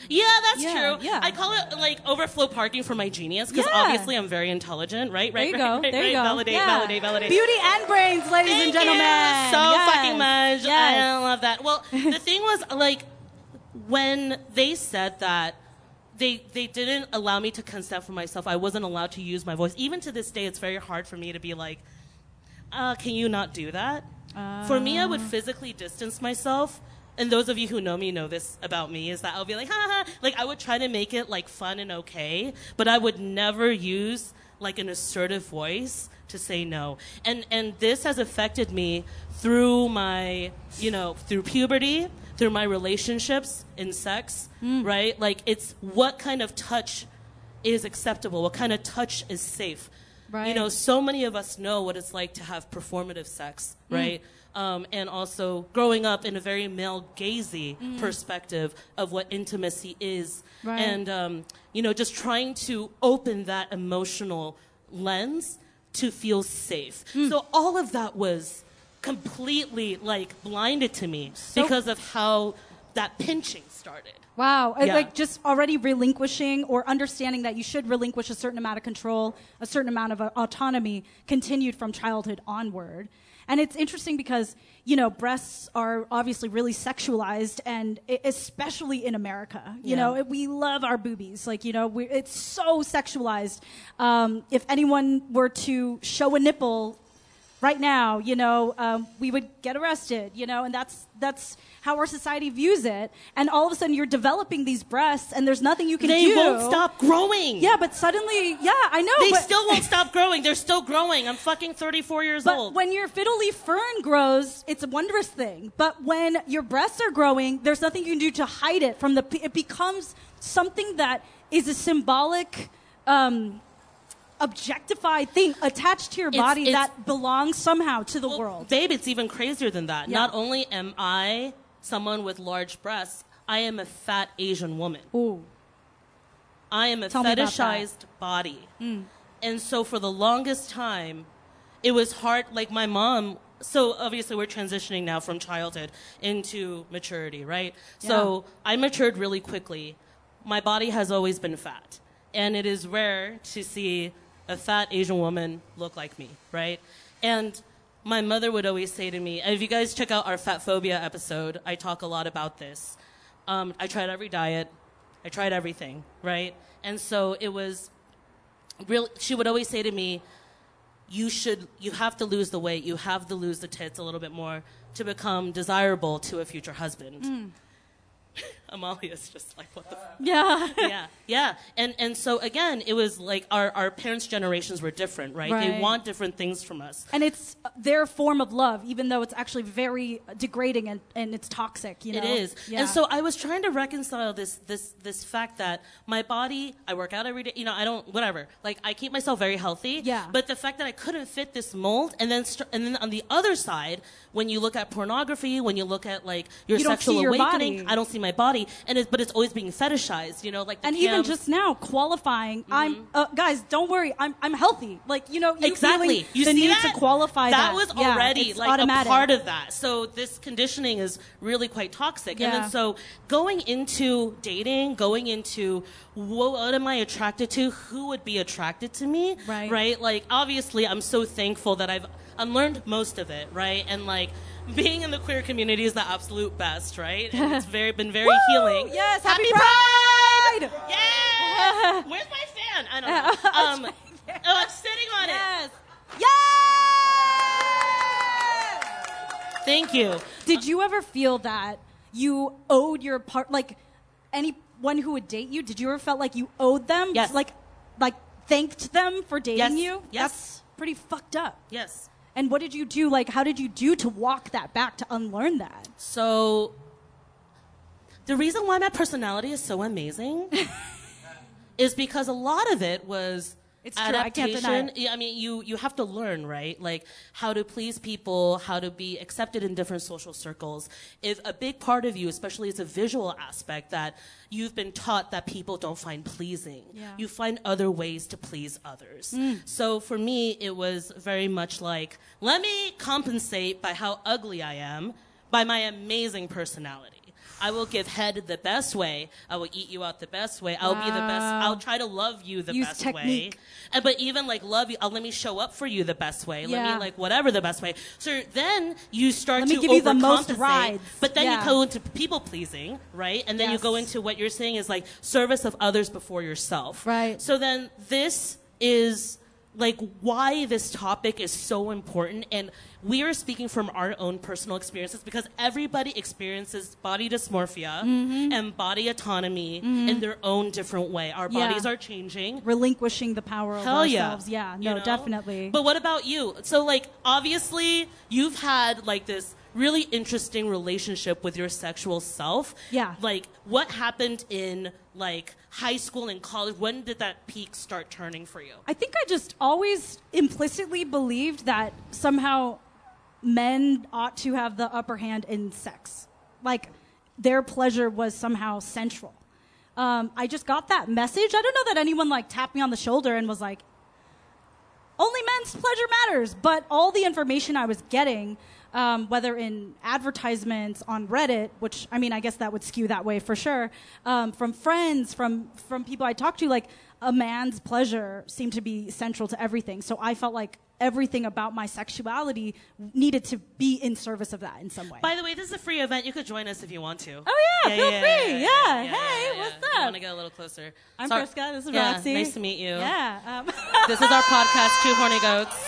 Yeah, that's Yeah, true. yeah. I call it like overflow parking for my genius because Yeah. obviously I'm very intelligent, right? Right. There Right. you right, go. Right, there you go. Validate, Yeah. validate, validate. Beauty and brains, ladies Thank and gentlemen. You. So Yes. fucking much. Yes. I love that. Well, *laughs* the thing was like when they said that they they didn't allow me to consent for myself. I wasn't allowed to use my voice. Even to this day, it's very hard for me to be like, uh, "Can you not do that?" for me, I would physically distance myself. And those of you who know me know this about me is that I'll be like, ha ha, like I would try to make it like fun and okay, but I would never use like an assertive voice to say no. And and this has affected me through my, you know, through puberty, through my relationships in sex, mm. right? Like it's what kind of touch is acceptable, what kind of touch is safe. Right. You know, so many of us know what it's like to have performative sex, mm. right? Um, and also growing up in a very male gazy perspective of what intimacy is. Right. And, um, you know, just trying to open that emotional lens to feel safe. So all of that was completely like blinded to me because of how that pinching started. Wow. Yeah. Like just already relinquishing or understanding that you should relinquish a certain amount of control, a certain amount of uh, autonomy continued from childhood onward. And it's interesting because, you know, breasts are obviously really sexualized and especially in America. You Yeah. know, we love our boobies. Like, you know, we, it's so sexualized. Um, if anyone were to show a nipple right now, you know, um, we would get arrested, you know, and that's that's how our society views it. And all of a sudden, you're developing these breasts, and there's nothing you can They do. won't stop growing. Yeah, but suddenly, yeah, I know. They but, still won't *laughs* stop growing. They're still growing. I'm fucking 34 years But old. when your fiddle leaf fern grows, it's a wondrous thing. But when your breasts are growing, there's nothing you can do to hide it from the. It becomes something that is a symbolic. Um, objectified thing attached to your It's- body it's- that belongs somehow to the Well, world. Babe, it's even crazier than that. Yeah. Not only am I someone with large breasts, I am a fat Asian woman. Ooh. I am a Tell me about that. Mm. fetishized body. And so for the longest time, it was hard. Like my mom, so obviously we're transitioning now from childhood into maturity, right? So I matured really quickly. My body has always been fat. And it is rare to see a fat Asian woman look like me, right? And my mother would always say to me, if you guys check out our fat phobia episode, I talk a lot about this. Um, I tried every diet. I tried everything, right? And so it was real she would always say to me, You should you have to lose the weight, you have to lose the tits a little bit more to become desirable to a future husband. *laughs* *laughs* Amalia's just like, what the f-? *laughs* Yeah. yeah, yeah, and and so again, it was like our our parents' generations were different, right? They want different things from us. and it's uh, their form of love, even though it's actually very degrading and, and it's toxic. You know, It is. Yeah. And so I was trying to reconcile this this this fact that my body, I work out every day, you know, I don't whatever. Like I keep myself very healthy. Yeah. But the fact that I couldn't fit this mold and then and then on the other side, when you look at pornography, when you look at like your You sexual your awakening, body. I don't see my body and it's but it's always being fetishized, you know, like and even just now qualifying, I'm uh, guys. Don't worry, I'm I'm healthy. Like you know, you exactly. You the need that? to qualify that. That was Yeah, already like automatic. a part of that. So this conditioning is really quite toxic. And then so going into dating, going into what, what am I attracted to? Who would be attracted to me? Right. Right. Like obviously, I'm so thankful that I've unlearned most of it. Right. And like. Being in the queer community is the absolute best, right? And it's *laughs* very been very healing. Yes, happy Pride! Pride! Yeah! *laughs* Where's my fan? I don't *laughs* know. Um, oh, I'm sitting on it. Yes. Yes. Thank you. Did you ever feel that you owed your part, like anyone who would date you? Did you ever felt like you owed them? Yes. Like, like thanked them for dating Yes. you? Yes. That's pretty fucked up. Yes. And what did you do? Like, how did you do to walk that back to unlearn that? So, the reason why my personality is so amazing *laughs* is because a lot of it was It's true. I can't deny adaptation. it. yeah, I mean, you you have to learn, right? Like how to please people, how to be accepted in different social circles. If a big part of you, especially as a visual aspect, that you've been taught that people don't find pleasing, Yeah. you find other ways to please others. Mm. So for me, it was very much like, let me compensate by how ugly I am by my amazing personality. I will give head the best way. I will eat you out the best way. I'll be the best. I'll try to love you the Use best way. technique. And, but even like love you, I'll let me show up for you the best way. Let Yeah. me like whatever the best way. So then you start Let to me give you the most overcompensate, rides. But then Yeah. you go into people pleasing, right? And then you Yes. go into what you're saying is like service of others before yourself. Right. So then this is like why this topic is so important and we are speaking from our own personal experiences because everybody experiences body dysmorphia Mm-hmm. and body autonomy in their own different way. Our Yeah. bodies are changing. Relinquishing the power of Hell ourselves. yeah. Yeah, You no, know? definitely. But what about you? So, like, obviously, you've had like this really interesting relationship with your sexual self. Yeah. Like, what happened in like high school and college? When did that peak start turning for you? I think I just always implicitly believed that somehow men ought to have the upper hand in sex. Like their pleasure was somehow central. Um, I just got that message. I don't know that anyone like tapped me on the shoulder and was like, only men's pleasure matters. But all the information I was getting, um, whether in advertisements on Reddit, which I mean, I guess that would skew that way for sure, um, from friends, from from people I talked to, like a man's pleasure seemed to be central to everything. So I felt like everything about my sexuality needed to be in service of that in some way. By the way, this is a free event. You could join us if you want to. Oh, yeah, feel free. Yeah. Hey, what's I up? want to get a little closer. I'm Sorry- Priska. This is yeah, Roxy. Nice to meet you. yeah. Um, This is our podcast, Two Horny Goats. *laughs*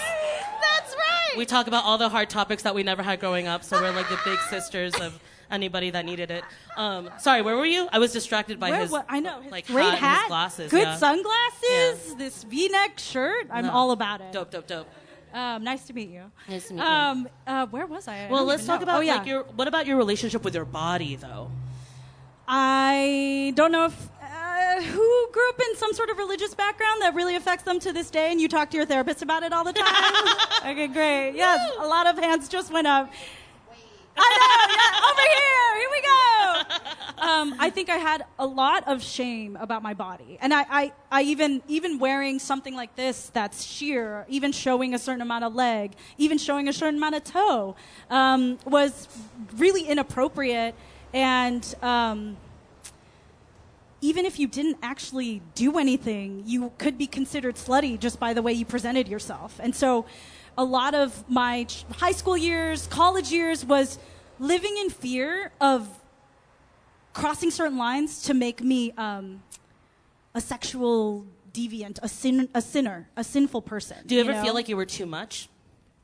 That's right. We talk about all the hard topics that we never had growing up, so we're like the big sisters of anybody that needed it. Um, sorry, where were you? I was distracted by Where, his what, I know. His like great hat, hat, glasses. good yeah. sunglasses, this V-neck shirt. I'm No. all about it. Dope, dope, dope. Um, nice to meet you. Nice to meet you. Um, uh, where was I? I Well, let's talk know. about oh, yeah. like your. What about your relationship with your body, though? I don't know if uh, who grew up in some sort of religious background that really affects them to this day, and you talk to your therapist about it all the time. *laughs* okay, great. Yes, a lot of hands just went up. I know. Yeah, over here. Here we go. *laughs* Um, I think I had a lot of shame about my body, and I, I, I even even wearing something like this that's sheer, even showing a certain amount of leg, even showing a certain amount of toe, um, was really inappropriate, and. Um, even if you didn't actually do anything, you could be considered slutty just by the way you presented yourself. And so, a lot of my high school years, college years was living in fear of crossing certain lines to make me um, a sexual deviant, a sin, a sinner, a sinful person. Do you ever know? feel like you were too much?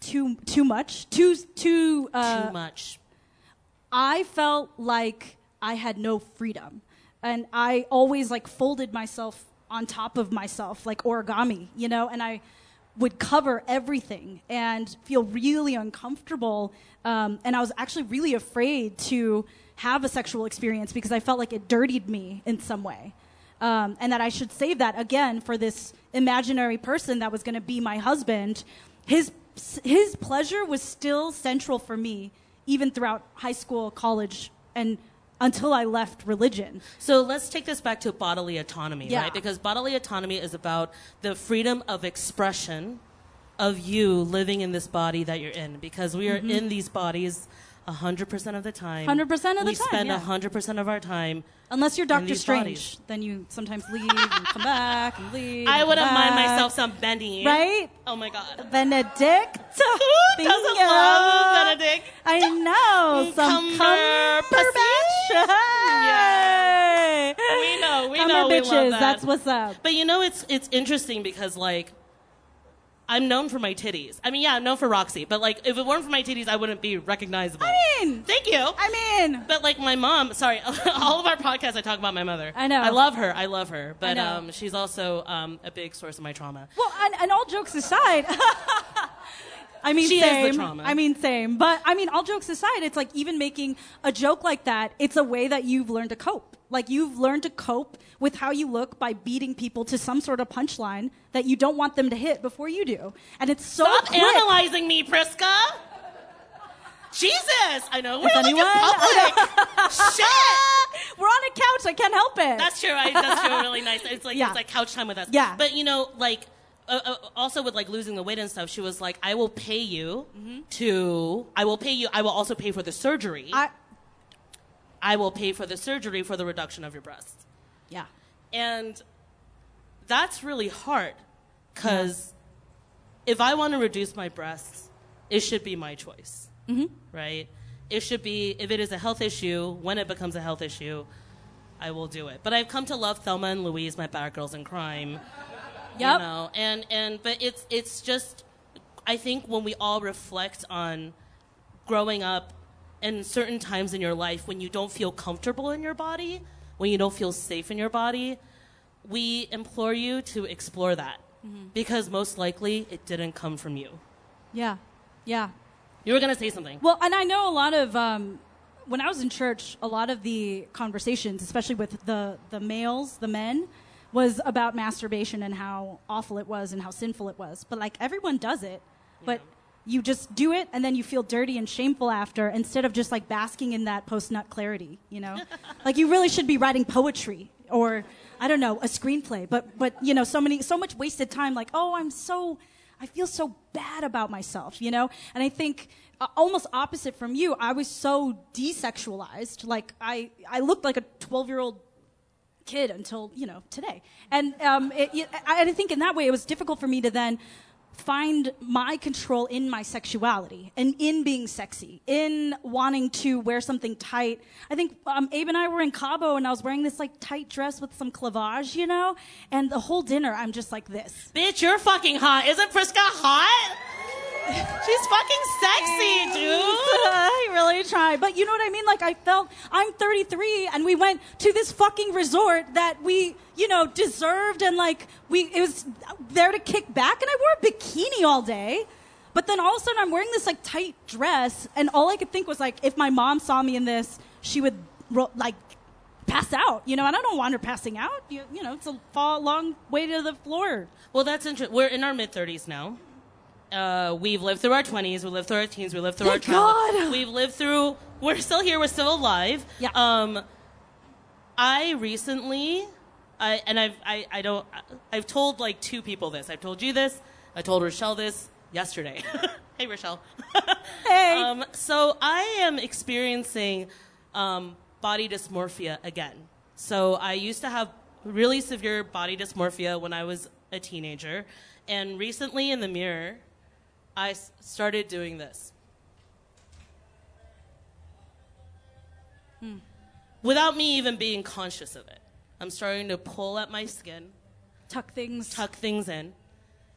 too too much, too too uh, too much. I felt like I had no freedom. And I always like folded myself on top of myself like origami, you know, and I would cover everything and feel really uncomfortable. Um, and I was actually really afraid to have a sexual experience because I felt like it dirtied me in some way. Um, and that I should save that again for this imaginary person that was going to be my husband. His, his pleasure was still central for me, even throughout high school, college, and until I left religion. So let's take this back to bodily autonomy, Yeah. right? Because bodily autonomy is about the freedom of expression of you living in this body that you're in. Because we are mm-hmm. in these bodies 100% of the time. 100% Mm-hmm. of the time. we spend yeah. 100% of our time. Unless you're Doctor Strange, bodies. then you sometimes leave and come *laughs* back and leave. I and wouldn't mind myself some Benny. Right? Oh my God. Benedict. *laughs* Who doesn't love Benedict? I know. *laughs* Some Cumberbatch. Cumberbatch. We know, we know, we love that. That's what's up. But you know, it's it's interesting because like I'm known for my titties. I mean, yeah, I'm known for Roxy, but like if it weren't for my titties, I wouldn't be recognizable. I mean, thank you. I mean, but like my mom, sorry, *laughs* all of our podcasts I talk about my mother. I know. I love her. I love her, but um, she's also um, a big source of my trauma. well, and, and all jokes aside. *laughs* I mean, She is the same. trauma. I mean, same. But I mean, all jokes aside, it's like even making a joke like that, it's a way that you've learned to cope. Like you've learned to cope with how you look by beating people to some sort of punchline that you don't want them to hit before you do. And it's so Stop quick. analyzing me, Priska. Jesus, I know we're If like in public. *laughs* Shit. *laughs* We're on a couch. I can't help it. That's true. I, that's true. Really nice. It's like Yeah. it's like couch time with us. Yeah. But you know, like uh, uh, also with like losing the weight and stuff, she was like, "I will pay you to. I will pay you. I will also pay for the surgery. I, I, will pay for the surgery for the reduction of your breasts." yeah. And that's really hard because if I want to reduce my breasts, it should be my choice. Mm-hmm. Right? It should be, if it is a health issue, when it becomes a health issue, I will do it. But I've come to love Thelma and Louise, my bad girls in crime. Yep. You know, and, and, but it's, it's just, I think when we all reflect on growing up and certain times in your life when you don't feel comfortable in your body, when you don't feel safe in your body, we implore you to explore that because most likely it didn't come from you. Yeah. Yeah. You were going to say something. Well, and I know a lot of um, when I was in church, a lot of the conversations, especially with the the males, the men, was about masturbation and how awful it was and how sinful it was. But like everyone does it, but you just do it and then you feel dirty and shameful after instead of just like basking in that post nut clarity, you know? *laughs* like you really should be writing poetry or I don't know, a screenplay. But but you know, so many so much wasted time like, "Oh, I'm so I feel so bad about myself, you know? And I think uh, almost opposite from you, I was so desexualized. Like I, I looked like a 12 year old kid until, you know, today. And um, it, it, I, I think in that way, it was difficult for me to then find my control in my sexuality and in being sexy, in wanting to wear something tight. I think um, Abe and I were in Cabo and I was wearing this like tight dress with some clavage, you know? And the whole dinner, I'm just like this. Bitch, you're fucking hot. Isn't Priska hot? She's fucking sexy, dude. *laughs* I really try. But you know what I mean? Like, I felt I'm 33 and we went to this fucking resort that we, you know, deserved and like, we, it was there to kick back and I wore a bikini all day. But then all of a sudden I'm wearing this like tight dress and all I could think was like, if my mom saw me in this, she would ro- like pass out, you know, and I don't want her passing out. You, you know, it's a fall, long way to the floor. Well, that's interesting. We're in our mid 30s now. Uh, we've lived through our 20s, we lived through our teens, we lived through Thank our childhood. God. We've lived through, we're still here, we're still alive. Yeah. Um, I recently, I, and I've, I, I don't, I've told like two people this. I've told you this, I told Rochelle this yesterday. *laughs* hey, Rochelle. *laughs* Hey. Um, so I am experiencing um, body dysmorphia again. So I used to have really severe body dysmorphia when I was a teenager, and recently in the mirror, I started doing this. Hmm. Without me even being conscious of it. I'm starting to pull at my skin Tuck things. tuck things in.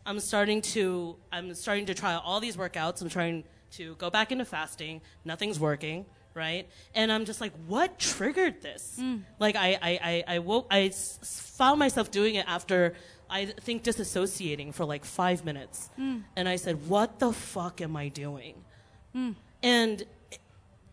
I'm starting to I'm starting to try all these workouts. I'm trying to go back into fasting. Nothing's working, right? And I'm just like, what triggered this? Hmm. Like I I I, I woke I found myself doing it after I think disassociating for like five minutes, hmm. and I said, what the fuck am I doing? Hmm. And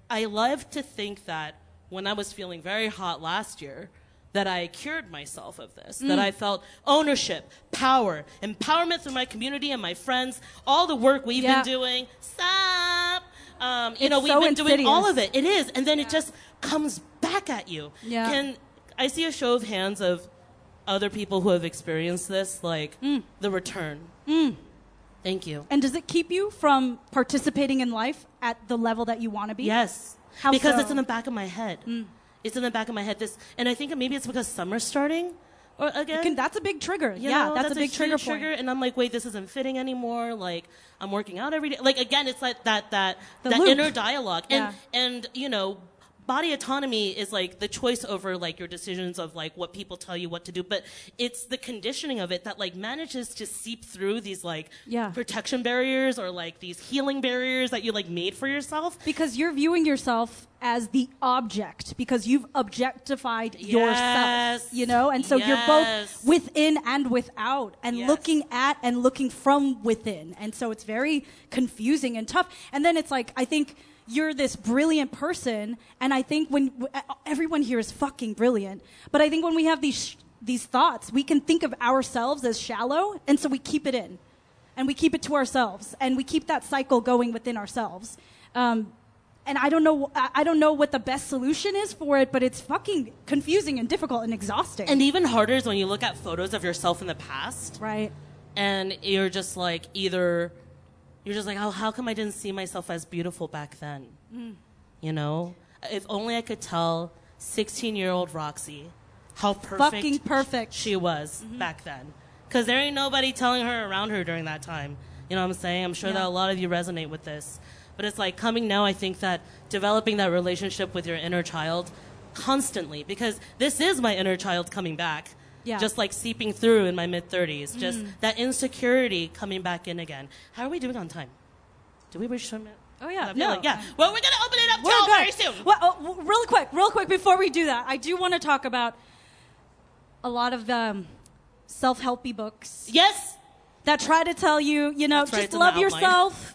I love to think that when I was feeling very hot last year, that I cured myself of this, that hmm. I felt ownership, power, empowerment through my community and my friends, all the work we've Yeah. been doing. Stop. Um, you It's know, we've so been doing all of it. It is, and then it just comes back at you. Yeah. Can I see a show of hands of other people who have experienced this, like Mm. the return? Thank you. And does it keep you from participating in life at the level that you want to be? Yes. How because so? Mm. it's in the back of my head. It's in the back of my head. This, and I think maybe it's because summer's starting. Or again, Can, that's a big trigger. you yeah, know, that's, a big huge trigger, trigger. And I'm like, wait, this isn't fitting anymore. Like, I'm working out every day. Like again, it's like that that The that loop. inner dialogue. And Yeah. and you know, body autonomy is like the choice over like your decisions of like what people tell you what to do. But it's the conditioning of it that like manages to seep through these like Yeah. protection barriers or like these healing barriers that you like made for yourself. Because you're viewing yourself as the object because you've objectified Yes. yourself, you know? And so you're both within and without and Yes. looking at and looking from within. And so it's very confusing and tough. And then it's like, I think you're this brilliant person, and I think when everyone here is fucking brilliant, but I think when we have these these thoughts, we can think of ourselves as shallow, and so we keep it in, and we keep it to ourselves, and we keep that cycle going within ourselves. Um, and I don't know, I don't know what the best solution is for it, but it's fucking confusing and difficult and exhausting. And even harder is when you look at photos of yourself in the past, right? And you're just like either you're just like, oh, how come I didn't see myself as beautiful back then? Mm. You know, if only I could tell 16 year old Roxy how perfect, fucking perfect she was mm-hmm. back then. Because there ain't nobody telling her around her during that time. You know what I'm saying? I'm sure yeah. that a lot of you resonate with this. But it's like coming now, I think that developing that relationship with your inner child constantly, because this is my inner child coming back yeah. just like seeping through in my mid 30s. Mm. Just that insecurity coming back in again. How are we doing on time? Do we reach some? Oh yeah, no, yeah. Well, we're gonna open it up to very soon. Well, uh, real quick, real quick before we do that, I do want to talk about a lot of um, self-helpy books. Yes, that try to tell you, you know, That's just right, love yourself.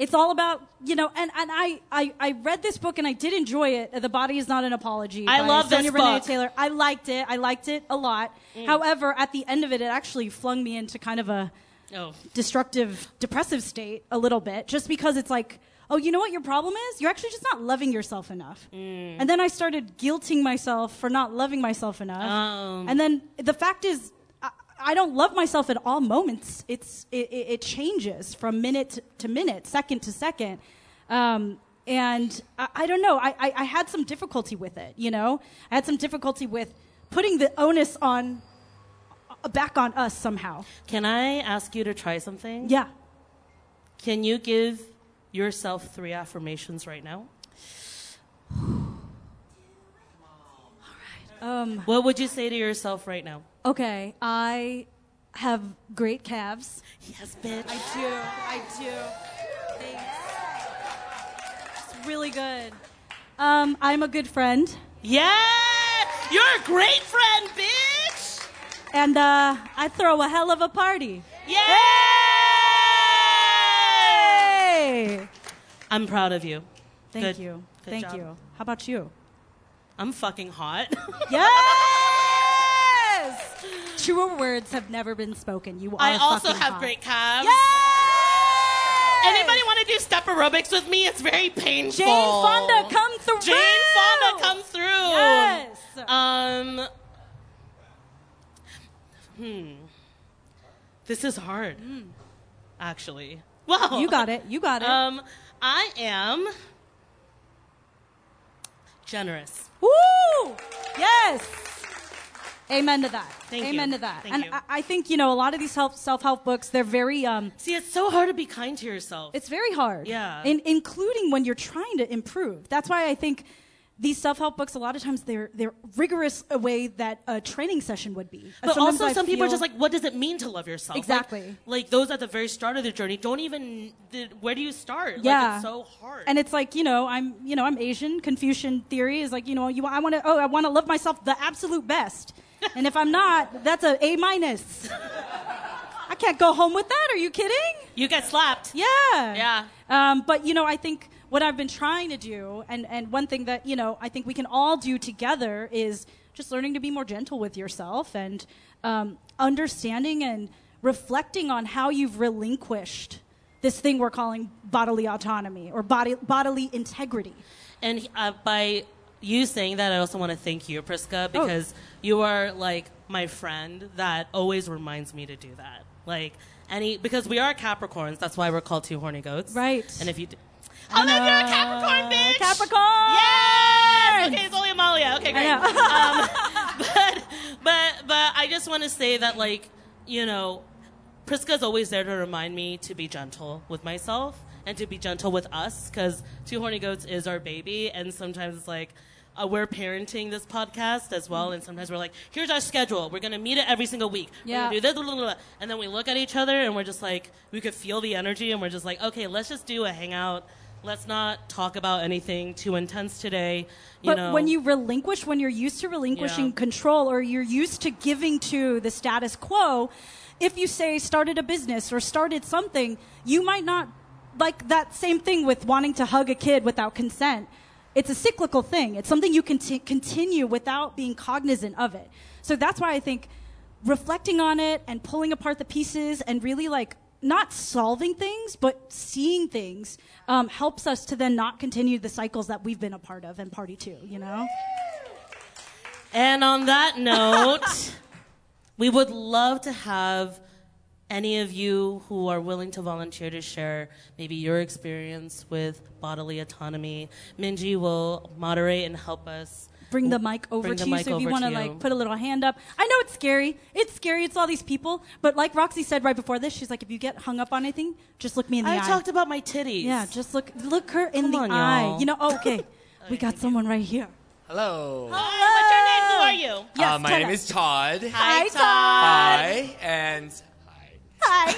It's all about, you know, and, and I, I, I read this book and I did enjoy it. The Body is Not an Apology. I love Sonya this Renee book. Taylor. I liked it. I liked it a lot. Mm. However, at the end of it, it actually flung me into kind of a oh. destructive, depressive state a little bit, just because it's like, oh, you know what your problem is? You're actually just not loving yourself enough. Mm. And then I started guilting myself for not loving myself enough. Um. And then the fact is, I don't love myself at all moments. It's it, it changes from minute to minute, second to second, um, and I, I, don't know. I, I, I, had some difficulty with it. You know, I had some difficulty with putting the onus on uh, back on us somehow. Can I ask you to try something? Yeah. Can you give yourself three affirmations right now? *sighs* *sighs* *sighs* Um, what would you say to yourself right now? Okay, I have great calves. Yes, bitch. I do. I do. Thanks. It's really good. Um, I'm a good friend. Yeah, you're a great friend, bitch. And uh, I throw a hell of a party. Yay! Yay! I'm proud of you. Thank good. you. Good Thank job. you. How about you? I'm fucking hot. *laughs* yes! Truer words have never been spoken. You are I also have hot. great calves. Yes! Anybody want to do step aerobics with me? It's very painful. Jane Fonda, come through. Jane Fonda, come through. Yes. Um. Hmm. This is hard. Mm. Actually. *laughs* Well, you got it. You got it. Um, I am generous. Woo! Yes. Amen to that. Thank Amen you. to that. Thank and you. I, I, think you know a lot of these self help books. They're very. Um, See, it's so hard to be kind to yourself. It's very hard. Yeah. In, including when you're trying to improve. That's why I think these self-help books a lot of times they're they're rigorous a way that a training session would be. But Sometimes also I some people are just like what does it mean to love yourself? Exactly. like, those at the very start of the journey don't even where do you start? Yeah. like, it's so hard. And it's like you know i'm you know i'm asian. Confucian theory is like you know you i want to oh i want to love myself the absolute best. And if i'm not that's a a minus. I can't go home with that? Are you kidding? You get slapped. Yeah. Yeah. Um, but you know i think what I've been trying to do, and, and one thing that, you know, I think we can all do together is just learning to be more gentle with yourself and um, understanding and reflecting on how you've relinquished this thing we're calling bodily autonomy or body, bodily integrity. And uh, by you saying that, I also want to thank you, Priska, oh. because oh. you are like my friend that always reminds me to do that. Like, any because we are Capricorns, that's why we're called two horny goats. Right. And if you Oh, no, you're a Capricorn, bitch. Capricorn. Yes. Okay, it's only Amalia. Okay, great. um, *laughs* but but but I just want to say that like you know, Priska's always there to remind me to be gentle with myself and to be gentle with us because Two Horny Goats is our baby, and sometimes it's like. Uh, we're parenting this podcast as well, and sometimes we're like, "Here's our schedule. We're gonna meet it every single week. Yeah. do this, blah, blah, blah. and then we look at each other, and we're just like, we could feel the energy, and we're just like, okay, let's just do a hangout let's not talk about anything too intense today. but know. when you relinquish, when you're used to relinquishing yeah. control or you're used to giving to the status quo, if you say started a business or started something, you might not like that same thing with wanting to hug a kid without consent. It's a cyclical thing. It's something you can t- continue without being cognizant of it. So that's why I think reflecting on it and pulling apart the pieces and really like not solving things, but seeing things um, helps us to then not continue the cycles that we've been a part of and party to, you know? And on that note, we would love to have any of you who are willing to volunteer to share maybe your experience with bodily autonomy. Minji will moderate and help us. Bring the mic over to you. mic So if you want to to like put a little hand up, I know it's scary. It's scary. It's all these people. But like Roxy said right before this, she's like, if you get hung up on anything, just look me in the I eye. talked about my titties. yeah, just look look her in Come the on, eye. y'all. You know, oh, okay. *laughs* we got someone right here. Hello. Hi, what's your name? Who are you? Yes, uh, my name us. is Todd. Hi, Todd. Hi, and hi. Hi.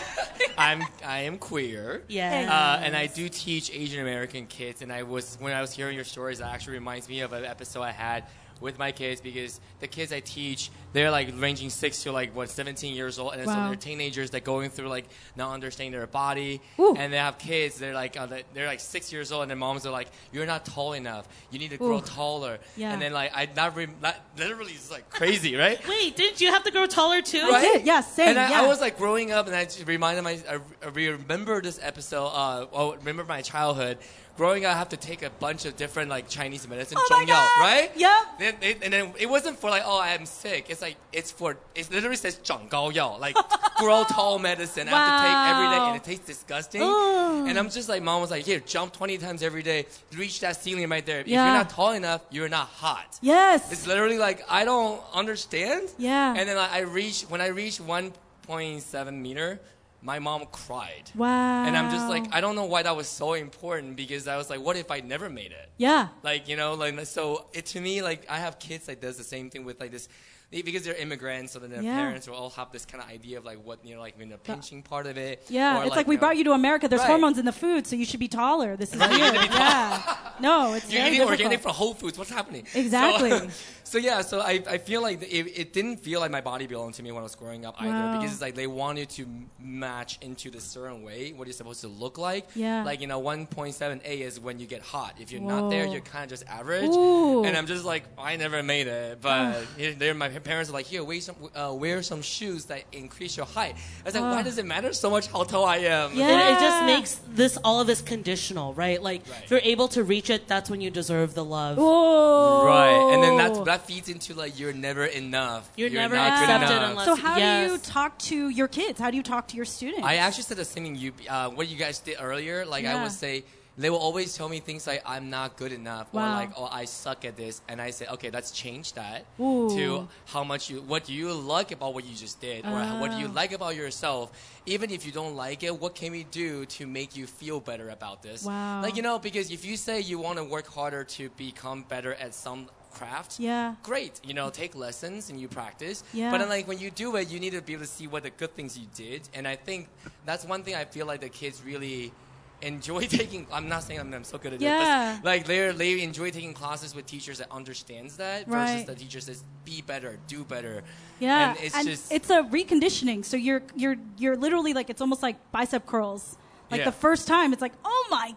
*laughs* I'm I am queer. Yeah. Uh, and I do teach Asian American kids. And I was when I was hearing your stories, it actually reminds me of an episode I had with my kids because the kids I teach, they're like ranging six to like what 17 years old, and so Wow. they're teenagers that going through like not understanding their body, Ooh. and they have kids. They're like uh, they're like six years old, and their moms are like, "You're not tall enough. You need to grow Ooh. taller." Yeah. And then like I not, re- not literally it's like crazy, right? *laughs* Wait, didn't you have to grow taller too? I did, yeah, same, And I, yeah. I was like growing up, and I just reminded my, I I remember this episode. Uh, oh, remember my childhood Growing up, I have to take a bunch of different like Chinese medicine, Oh my 中药, God. right? Yep. Then, they, and then it wasn't for like, oh, I am sick. It's like it's for it literally says 长高药, like *laughs* grow tall medicine. I have to take every day, Wow. and it tastes disgusting. Oh. And I'm just like, mom was like, here, jump 20 times every day, reach that ceiling right there. If Yeah. you're not tall enough, you're not hot. Yes. It's literally like I don't understand. Yeah. And then like, I reached when I reached 1.7 meter, my mom cried. wow. And I'm just like I don't know why that was so important because I was like, what if I never made it? yeah. Like you know, like so it to me like I have kids that does the same thing with like this. Because they're immigrants, so then their Yeah. parents will all have this kind of idea of like what you know, like in the pinching part of it. Yeah, or, it's like, we know, brought you to America. There's Right. hormones in the food, so you should be taller. This is Right, you weird. need to be yeah. No, it's *laughs* You're eating difficult. organic from Whole Foods. What's happening? Exactly. So, so yeah, so I, I feel like it, it didn't feel like my body belonged to me when I was growing up either Wow. because it's like they wanted to match into the certain way what you're supposed to look like. Yeah. Like you know, 1.7a is when you get hot. If you're not there, you're kind of just average. Ooh. And I'm just like, I never made it, but here- my parents are like, here, wear some uh, wear some shoes that increase your height. I was like, why Ah. does it matter so much how tall I am? Yeah. And it just makes this all of this conditional, right? Like Right. if you're able to reach it, that's when you deserve the love. Whoa. Right, and then that's, that feeds into like you're never enough. You're never not good accepted enough. unless- So how Yes. do you talk to your kids? How do you talk to your students? I actually said the same thing you, uh, what you guys did earlier. Like I Yeah. would say, they will always tell me things like I'm not good enough or like oh I suck at this, and I say okay, let's change that Ooh. to how much you, what do you like about what you just did, or what do you Ah. like about yourself. Even if you don't like it, what can we do to make you feel better about this? Wow. Like you know, because if you say you want to work harder to become better at some craft, Yeah. great. You know, take lessons and you practice. Yeah. But then, like when you do it, you need to be able to see what the good things you did. And I think that's one thing I feel like the kids really enjoy *laughs* taking. I'm not saying I'm, I'm so good at Yeah. it, but like they they enjoy taking classes with teachers that understands that Right. versus the teacher says be better, do better. yeah, And it's just it's a reconditioning. So you're you're you're literally like it's almost like bicep curls. Like Yeah. the first time, it's like oh my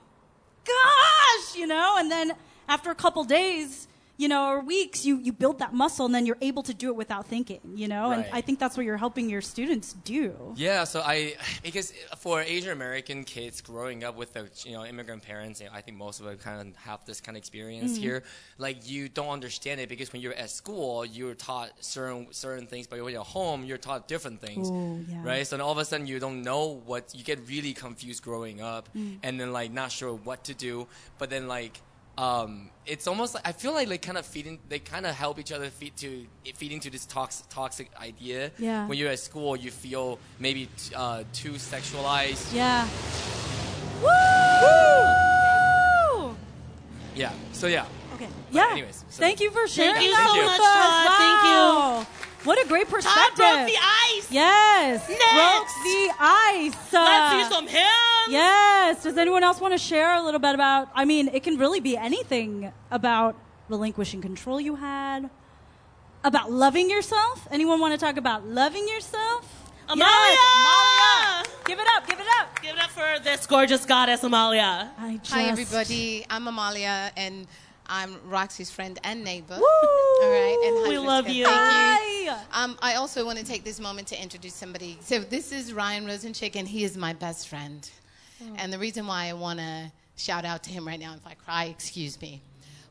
gosh, you know, and then after a couple days. You know, or weeks, you, you build that muscle and then you're able to do it without thinking, you know? And I think that's what you're helping your students do. Yeah, so I because for Asian American kids growing up with the you know immigrant parents, I think most of them kind of have this kind of experience mm-hmm. here. Like you don't understand it because when you're at school, you're taught certain certain things, but when you're home, you're taught different things, Ooh, yeah. right? So all of a sudden you don't know what you get really confused growing up, mm. and then like not sure what to do, but then like. Um, it's almost like I feel like they kind of feeding, they kind of help each other feed to feed into this toxic toxic idea. Yeah. When you're at school, you feel maybe t- uh, too sexualized. Yeah. Woo! Yeah. So yeah. Okay. Yeah. anyways, so- Thank you for sharing Thank you that so with much, us. Todd. Thank you. Wow. What a great perspective. Todd broke the ice. Yes. Next. Broke the ice. Uh, Let's see some hands. Yes. Does anyone else want to share a little bit about? I mean, it can really be anything about relinquishing control you had, about loving yourself. Anyone want to talk about loving yourself? Amalia. Yes, Amalia. Give it up, give it up. Give it up for this gorgeous goddess, Amalia. I just, Hi, everybody. I'm Amalia, and I'm Roxy's friend and neighbor. Woo! All right, and We love you. Thank you. Hi. Um, I also want to take this moment to introduce somebody. So this is Ryan Rosenchick, and he is my best friend. And the reason why I want to shout out to him right now, if I cry, excuse me.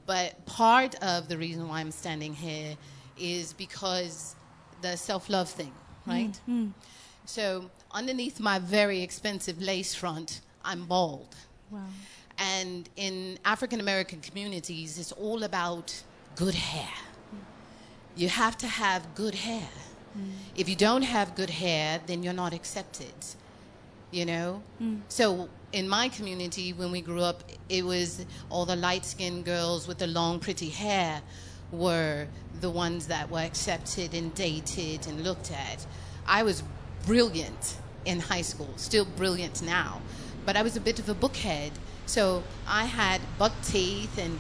But part of the reason why I'm standing here is because the self-love thing, right? So underneath my very expensive lace front, I'm bald. Wow. And in African American communities, it's all about good hair. You have to have good hair. Mm. If you don't have good hair, then you're not accepted. You know? Mm. So in my community, when we grew up, it was all the light skinned girls with the long, pretty hair were the ones that were accepted and dated and looked at. I was brilliant in high school, still brilliant now, but I was a bit of a bookhead. So I had buck teeth and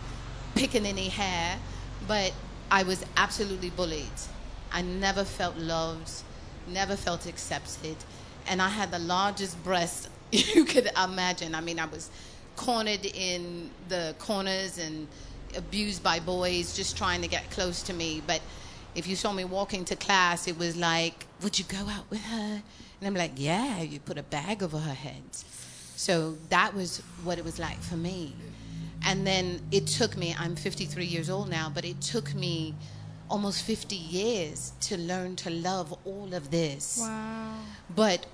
pickaninny hair, but I was absolutely bullied. I never felt loved, never felt accepted, and I had the largest breasts *laughs* you could imagine. I mean, I was cornered in the corners and abused by boys just trying to get close to me. But if you saw me walking to class, it was like, Would you go out with her? And I'm like, Yeah, you put a bag over her head. So that was what it was like for me. And then it took me, I'm 53 years old now, but it took me almost 50 years to learn to love all of this. Wow. But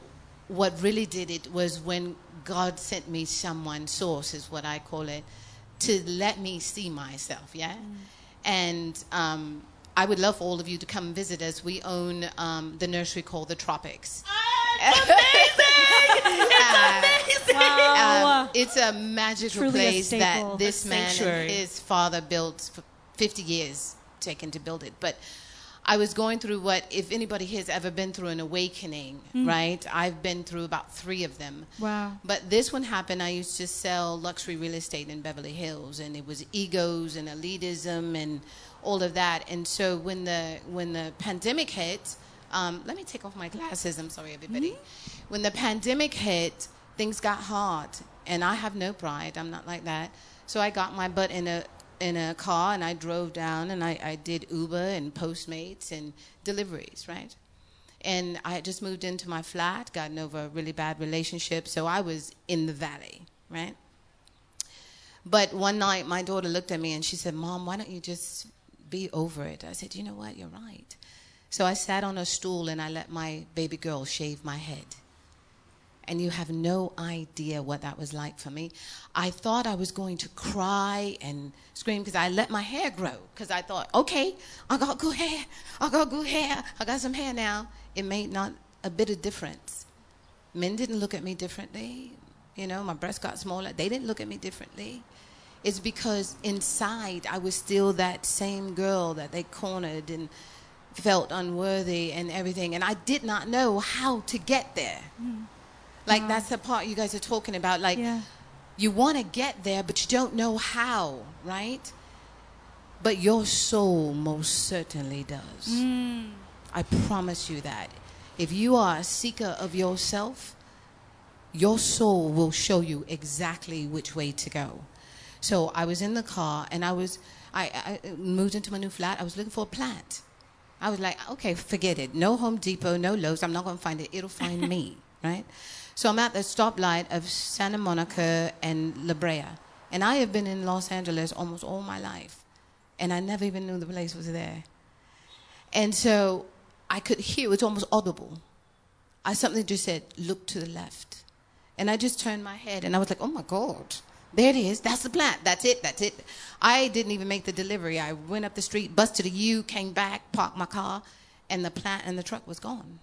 what really did it was when God sent me someone, source is what I call it, to let me see myself, yeah? And um, I would love for all of you to come visit us. We own um, the nursery called The Tropics. Wow. Um, it's a magical Truly place staple. that this man sanctuary. and his father built for 50 years, taken to build it. But I was going through what, if anybody has ever been through an awakening, right? I've been through about three of them. Wow. But this one happened. I used to sell luxury real estate in Beverly Hills, and it was egos and elitism and all of that. And so when the when the pandemic hit, um, let me take off my glasses. I'm sorry, everybody. When the pandemic hit, things got hard, and I have no pride. I'm not like that. So I got my butt in a in a car and I drove down and I, I did Uber and Postmates and deliveries, right? And I had just moved into my flat, gotten over a really bad relationship, so I was in the valley, right? But one night, my daughter looked at me and she said, Mom, why don't you just be over it? I said, You know what? You're right. So I sat on a stool and I let my baby girl shave my head. And you have no idea what that was like for me. I thought I was going to cry and scream because I let my hair grow. Because I thought, okay, I got good hair. I got good hair. I got some hair now. It made not a bit of difference. Men didn't look at me differently. You know, my breasts got smaller. They didn't look at me differently. It's because inside I was still that same girl that they cornered and felt unworthy and everything. And I did not know how to get there. Mm. Like, that's the part you guys are talking about. Like, Yeah. you want to get there, but you don't know how, right? But your soul most certainly does. Mm. I promise you that. If you are a seeker of yourself, your soul will show you exactly which way to go. So I was in the car and I was, I, I moved into my new flat. I was looking for a plant. I was like, okay, forget it. No Home Depot, no Lowe's. I'm not going to find it. It'll find me, *laughs* right? So I'm at the stoplight of Santa Monica and La Brea. And I have been in Los Angeles almost all my life. And I never even knew the place was there. And so I could hear, it was almost audible. I something just said, look to the left. And I just turned my head and I was like, oh my God, there it is. That's the plant. That's it. That's it. I didn't even make the delivery. I went up the street, busted a U, came back, parked my car, and the plant and the truck was gone.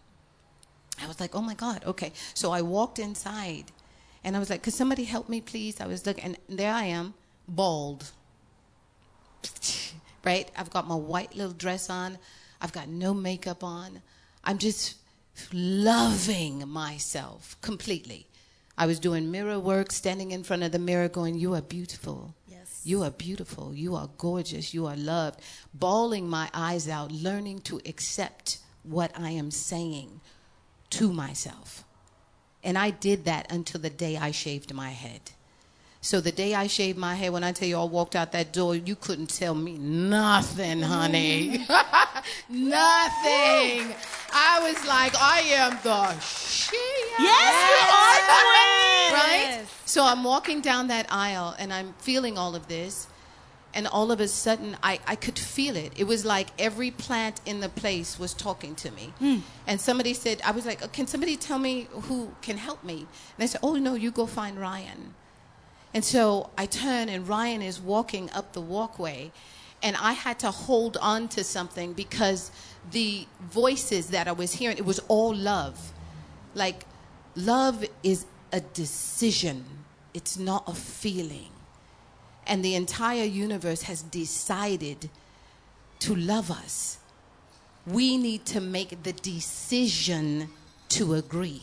I was like, oh my God, okay. So I walked inside and I was like, could somebody help me, please? I was looking, and there I am, bald. *laughs* right? I've got my white little dress on. I've got no makeup on. I'm just loving myself completely. I was doing mirror work, standing in front of the mirror, going, You are beautiful. Yes. You are beautiful. You are gorgeous. You are loved. Bawling my eyes out, learning to accept what I am saying to myself. And I did that until the day I shaved my head. So the day I shaved my head, when I tell you I walked out that door, you couldn't tell me nothing, honey. *laughs* nothing. I was like, I am the shit. Yes, you are queen. Right? So I'm walking down that aisle and I'm feeling all of this. And all of a sudden, I, I could feel it. It was like every plant in the place was talking to me. And somebody said, I was like, "Uh, Can somebody tell me who can help me? And they said, Oh, no, you go find Ryan. And so I turn, and Ryan is walking up the walkway. And I had to hold on to something because the voices that I was hearing, it was all love. Like, love is a decision, it's not a feeling. And the entire universe has decided to love us. We need to make the decision to agree.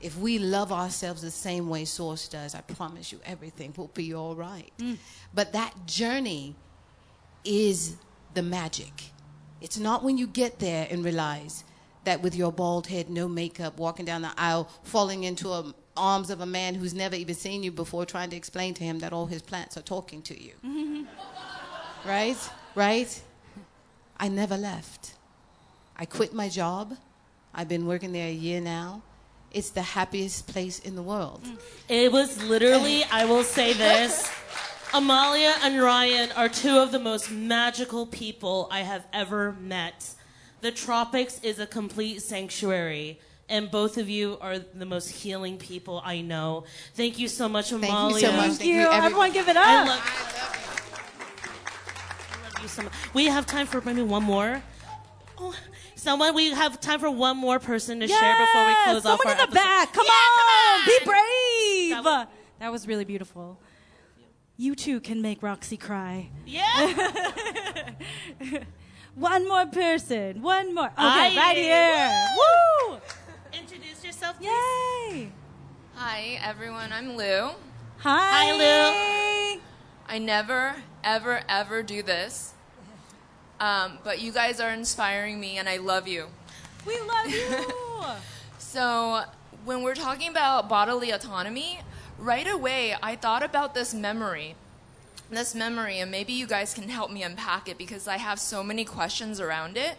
If we love ourselves the same way Source does, I promise you everything will be all right. Mm. But that journey is the magic. It's not when you get there and realize that with your bald head, no makeup, walking down the aisle, falling into the arms of a man who's never even seen you before, trying to explain to him that all his plants are talking to you. *laughs* right? Right? I never left. I quit my job. I've been working there a year now. It's the happiest place in the world. Mm. It was literally, I will say this. Amalia and Ryan are two of the most magical people I have ever met. The tropics is a complete sanctuary, and both of you are the most healing people I know. Thank you so much, you Amalia. so much. Thank Thank you. you, everybody. Everyone give it up. I love, I love you so much. We have time for maybe one more. Oh, someone, we have time for one more person to share before we close off Someone our in the episode. back. Come Yeah, on. come Be brave. That was- That was really beautiful. You too can make Roxy cry. Yeah. *laughs* One more person. One more. Okay, Aye. right here. Woo! Woo! Introduce yourself, please. Yay. Hi, everyone. I'm Lou. Hi. Hi. Lou. I never, ever, ever do this. Um, but you guys are inspiring me, and I love you. We love you. *laughs* So, when we're talking about bodily autonomy, right away I thought about this memory. This memory, and maybe you guys can help me unpack it because I have so many questions around it.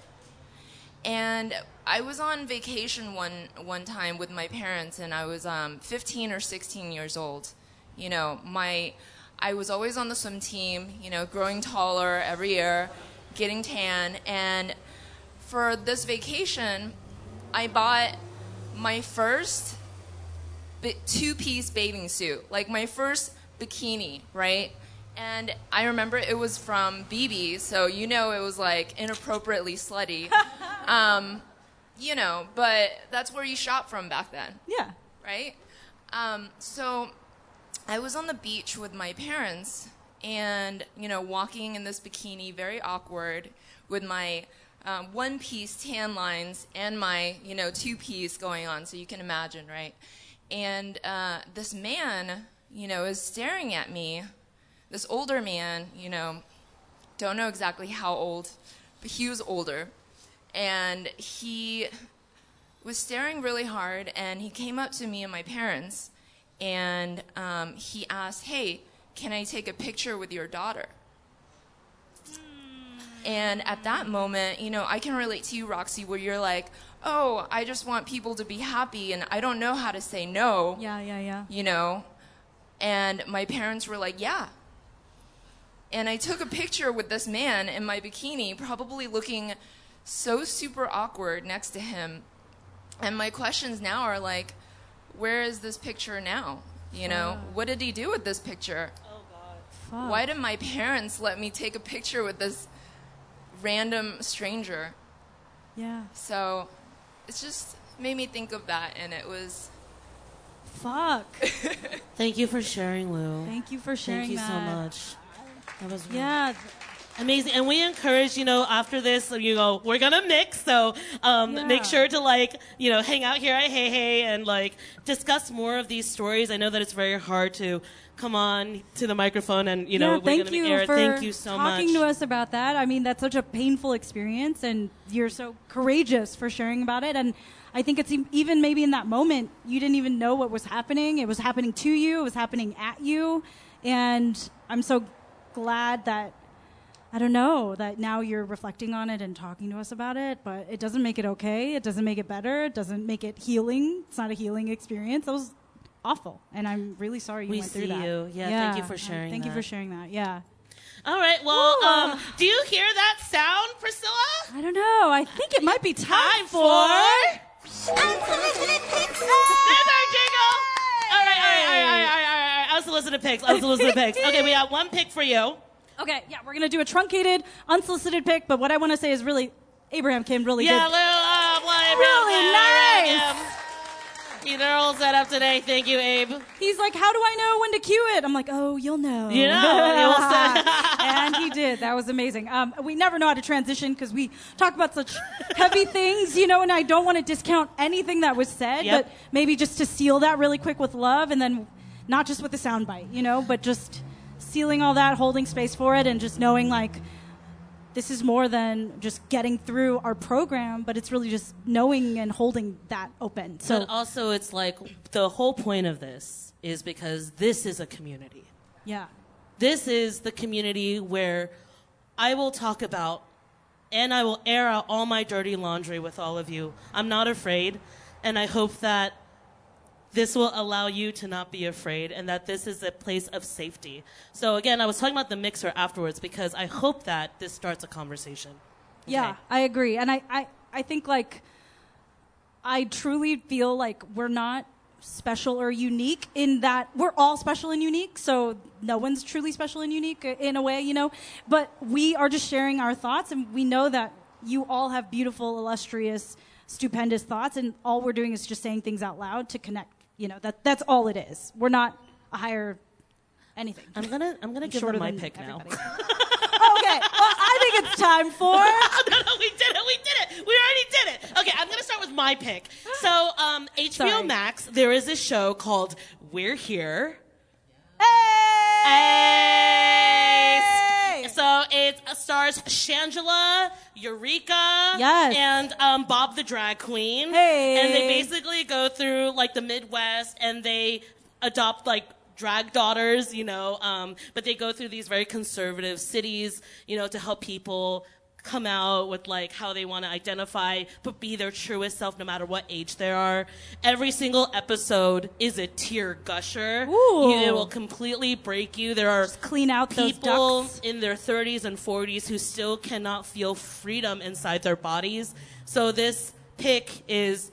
And I was on vacation one one time with my parents, and I was um, 15 or 16 years old. You know, my I was always on the swim team. You know, growing taller every year, getting tan, and for this vacation, I bought my first two-piece bathing suit, like my first bikini, right? And I remember it was from bebe, so you know it was like inappropriately slutty. *laughs* um, you know, but that's where you shop from back then yeah. right? Um, so I was on the beach with my parents and, you know, walking in this bikini, very awkward, with my um, one piece tan lines and my, you know, two piece going on. So you can imagine, right? And uh, this man, you know, is staring at me. This older man, you know, don't know exactly how old, but he was older. And he was staring really hard, and he came up to me and my parents, and um, he asked, "Hey, can I take a picture with your daughter?" And at that moment, you know, I can relate to you, Roxy, where you're like, "Oh, I just want people to be happy, and I don't know how to say no." Yeah, yeah, yeah. you know? And my parents were like, yeah. And I took a picture with this man in my bikini, probably looking so super awkward next to him. And my questions now are like, where is this picture now? You know, what did he do with this picture? Fuck. Why did my parents let me take a picture with this random stranger? Yeah. So it's just made me think of that, and it was Fuck. *laughs* Thank you for sharing, Lou. Thank you for sharing Thank you so much. That was really Yeah. amazing. And we encourage, you know, after this, you know, we're gonna mix. So um, Yeah. make sure to like, you know, hang out here at Hey Hey and like discuss more of these stories. I know that it's very hard to come on to the microphone and you know yeah, we're thank you for Thank you so talking much. to us about that. I mean, that's such a painful experience, and you're so courageous for sharing about it. And I think it's even maybe in that moment you didn't even know what was happening. It was happening to you. It was happening at you, and I'm so glad that I don't know that now you're reflecting on it and talking to us about it. But it doesn't make it okay. It doesn't make it better. It doesn't make it healing. It's not a healing experience. That was awful, and I'm really sorry you We went through see that. you. Yeah, thank you for sharing Thank you for sharing that. Yeah. All right. Well, um, do you hear that sound, Priska? I don't know. I think it might be time, Time for. for. There's our jingle. All right, all right, all right, all right, all right, all right. Unsolicited picks. Unsolicited picks. Okay, we got one pick for you. Okay, yeah, we're gonna do a truncated, unsolicited pick. But what I want to say is really, Abraham came really Yeah, good. little uh, Really nice. You know, all set up today. Thank you, Abe. He's like, "How do I know when to cue it?" I'm like, "Oh, you'll know." You know, *laughs* *laughs* and he did. That was amazing. Um, we never know how to transition because we talk about such heavy *laughs* things, you know. And I don't want to discount anything that was said, Yep. but maybe just to seal that really quick with love, and then not just with the soundbite, you know, but just sealing all that, holding space for it, and just knowing like this is more than just getting through our program, but it's really just knowing and holding that open. So but also, it's like the whole point of this is because this is a community. yeah. This is the community where I will talk about and I will air out all my dirty laundry with all of you. I'm not afraid, and I hope that this will allow you to not be afraid and that this is a place of safety. So, again, I was talking about the mixer afterwards because I hope that this starts a conversation. Yeah, I agree. And I, I, I think like I truly feel like we're not special or unique in that we're all special and unique. So no one's truly special and unique in a way, you know. But we are just sharing our thoughts, and we know that you all have beautiful, illustrious, stupendous thoughts, and all we're doing is just saying things out loud to connect. You know, that that's all it is. We're not a higher anything. I'm gonna I'm gonna give them my pick now. okay, well, I think it's time for. *laughs* no, no, we did it. We did it. We already did it. Okay, I'm going to start with my pick. So, um, HBO Sorry. Max, there is this show called We're Here. Hey! So it stars Shangela, Eureka, Yes. and um, Bob the drag queen. Hey. And they basically go through like the Midwest and they adopt like drag daughters, you know, um, but they go through these very conservative cities, you know, to help people come out with like how they want to identify but be their truest self no matter what age they are every single episode is a tear gusher Ooh. it will completely break you there are clean out those people ducks. in their 30s and 40s who still cannot feel freedom inside their bodies. So this pick is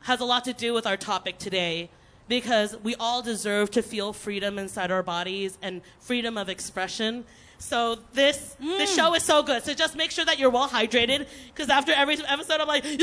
has a lot to do with our topic today because we all deserve to feel freedom inside our bodies and freedom of expression. So this this show is so good. So just make sure that you're well hydrated because after every episode I'm like *laughs*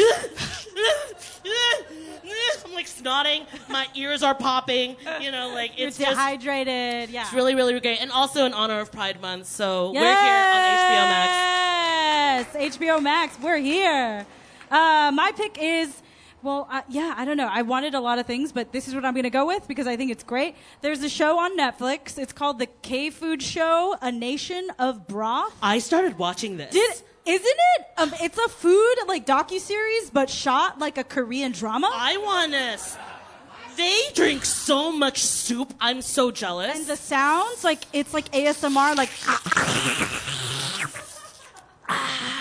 I'm like snotting, my ears are popping, you know, like it's You're it's just dehydrated. Yeah. it's really, really great. And also in honor of Pride Month. So we're here on HBO Max. Yes, HBO Max. We're here. Uh, my pick is. Well, uh, yeah, I don't know. I wanted a lot of things, but this is what I'm going to go with because I think it's great. There's a show on Netflix. It's called The K Food Show: A Nation of Broth. I started watching this. Did isn't it? Um, it's a food like docu series, but shot like a Korean drama. I want this. They drink so much soup. I'm so jealous. and the sounds like it's like ASMR, like *laughs*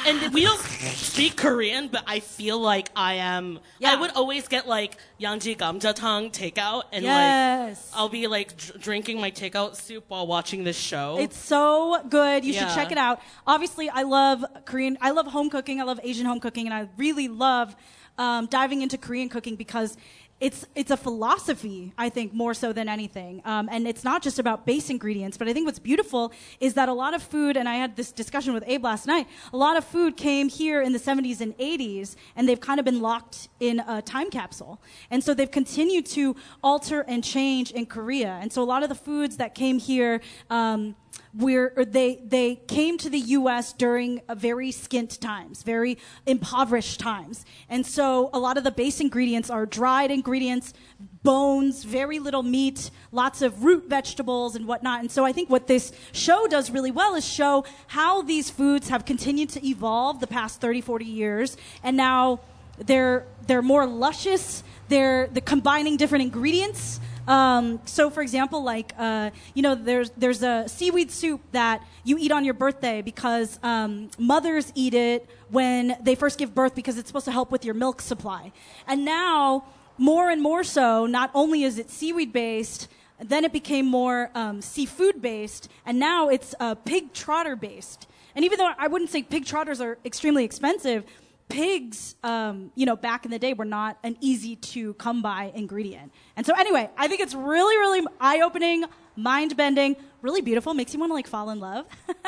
and we don't speak Korean, but I feel like I am. Yeah. I would always get like Yangji Gamjatang takeout, and Yes. like I'll be like dr- drinking my takeout soup while watching this show. It's so good. You Yeah. should check it out. Obviously, I love Korean. I love home cooking. I love Asian home cooking, and I really love um, diving into Korean cooking because it's it's a philosophy. I think more so than anything, um, and it's not just about base ingredients. But I think what's beautiful is that a lot of food, and I had this discussion with Abe last night. A lot of food came here in the 70s and 80s, and they've kind of been locked in a time capsule, and so they've continued to alter and change in Korea. And so a lot of the foods that came here. Um, where they they came to the U.S. during very skint times, very impoverished times, and so a lot of the base ingredients are dried ingredients, bones, very little meat, lots of root vegetables and whatnot. And so I think what this show does really well is show how these foods have continued to evolve the past 30, 40 years, and now they're they're more luscious. They're the combining different ingredients. Um, so, for example, like uh, you know, there's there's a seaweed soup that you eat on your birthday because um, mothers eat it when they first give birth because it's supposed to help with your milk supply. And now, more and more so, not only is it seaweed based, then it became more um, seafood based, and now it's uh, pig trotter based. And even though I wouldn't say pig trotters are extremely expensive, pigs, um, you know, back in the day were not an easy to come by ingredient. And so, anyway, I think it's really, really eye opening, mind bending, really beautiful, makes you want to like fall in love. *laughs*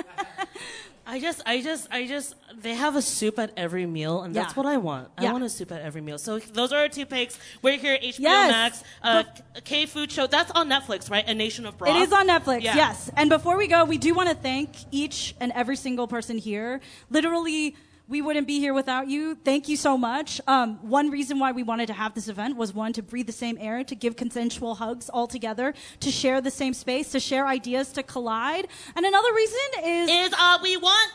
I just, I just, I just, they have a soup at every meal, and that's Yeah. what I want. I Yeah. want a soup at every meal. So those are our two picks. We're here at HBO Yes. Max, uh, K Food Show. That's on Netflix, right? A Nation of Broth. It is on Netflix, Yeah. yes. And before we go, we do want to thank each and every single person here. Literally, we wouldn't be here without you. Thank you so much. Um, one reason why we wanted to have this event was one, to breathe the same air, to give consensual hugs all together, to share the same space, to share ideas, to collide. And another reason is, Is uh, we want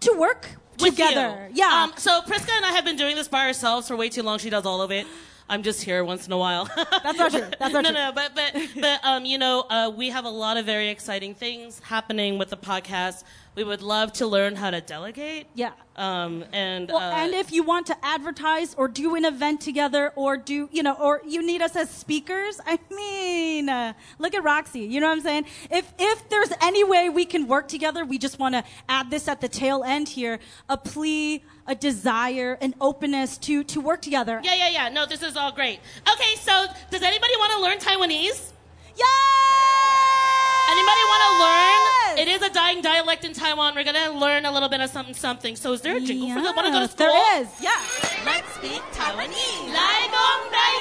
to work together. you. Yeah. Um, so Priska and I have been doing this by ourselves for way too long. She does all of it. I'm just here once in a while. That's not true. That's not *laughs* no, true. no, but but but um, you know, uh, we have a lot of very exciting things happening with the podcast. We would love to learn how to delegate. Yeah. Um, and Well, uh, and if you want to advertise or do an event together or do, you know, or you need us as speakers, I mean, uh, look at Roxy. You know what I'm saying? If, if there's any way we can work together, we just want to add this at the tail end here a plea, a desire, an openness to, to work together. yeah, yeah, yeah. No, this is all great. Okay, so does anybody want to learn Taiwanese? Yes! Anybody want to learn? It is a dying dialect in Taiwan. We're gonna learn a little bit of something, something. So is there a jingle for that? Want to go to school? There is, yeah. Let's speak Taiwanese. Lai Gong Dai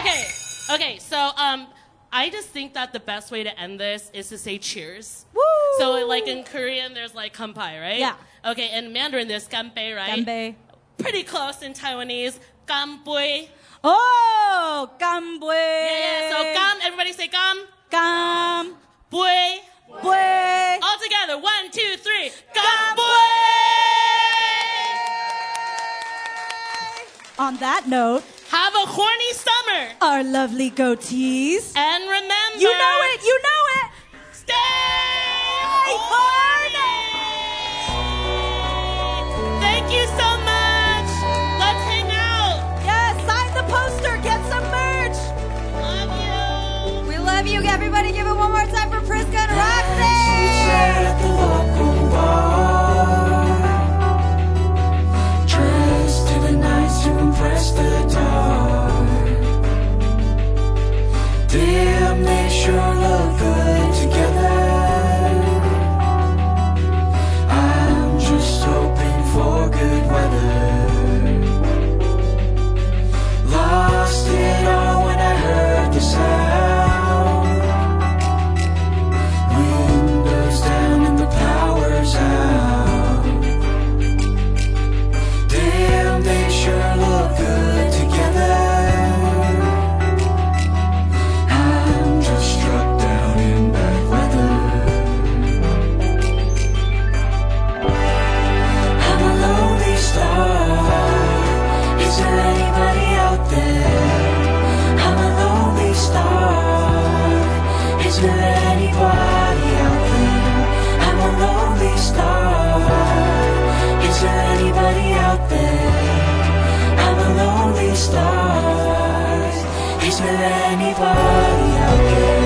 Okay, okay. So um, I just think that the best way to end this is to say cheers. Woo! So like in Korean, there's like kampai, right? Yeah. Okay, in Mandarin, there's ganbei, right? Ganbei. Pretty close in Taiwanese. Ganbui. Oh, gambwe. Yeah, yeah. So gam. Everybody say gam. Gam. Bui. Bwe. All together. One, two, three. Ganbui. On that note, Have a horny summer. our lovely goatees. And remember. You know it, you know it. Stay horny. Give it one There anybody out there?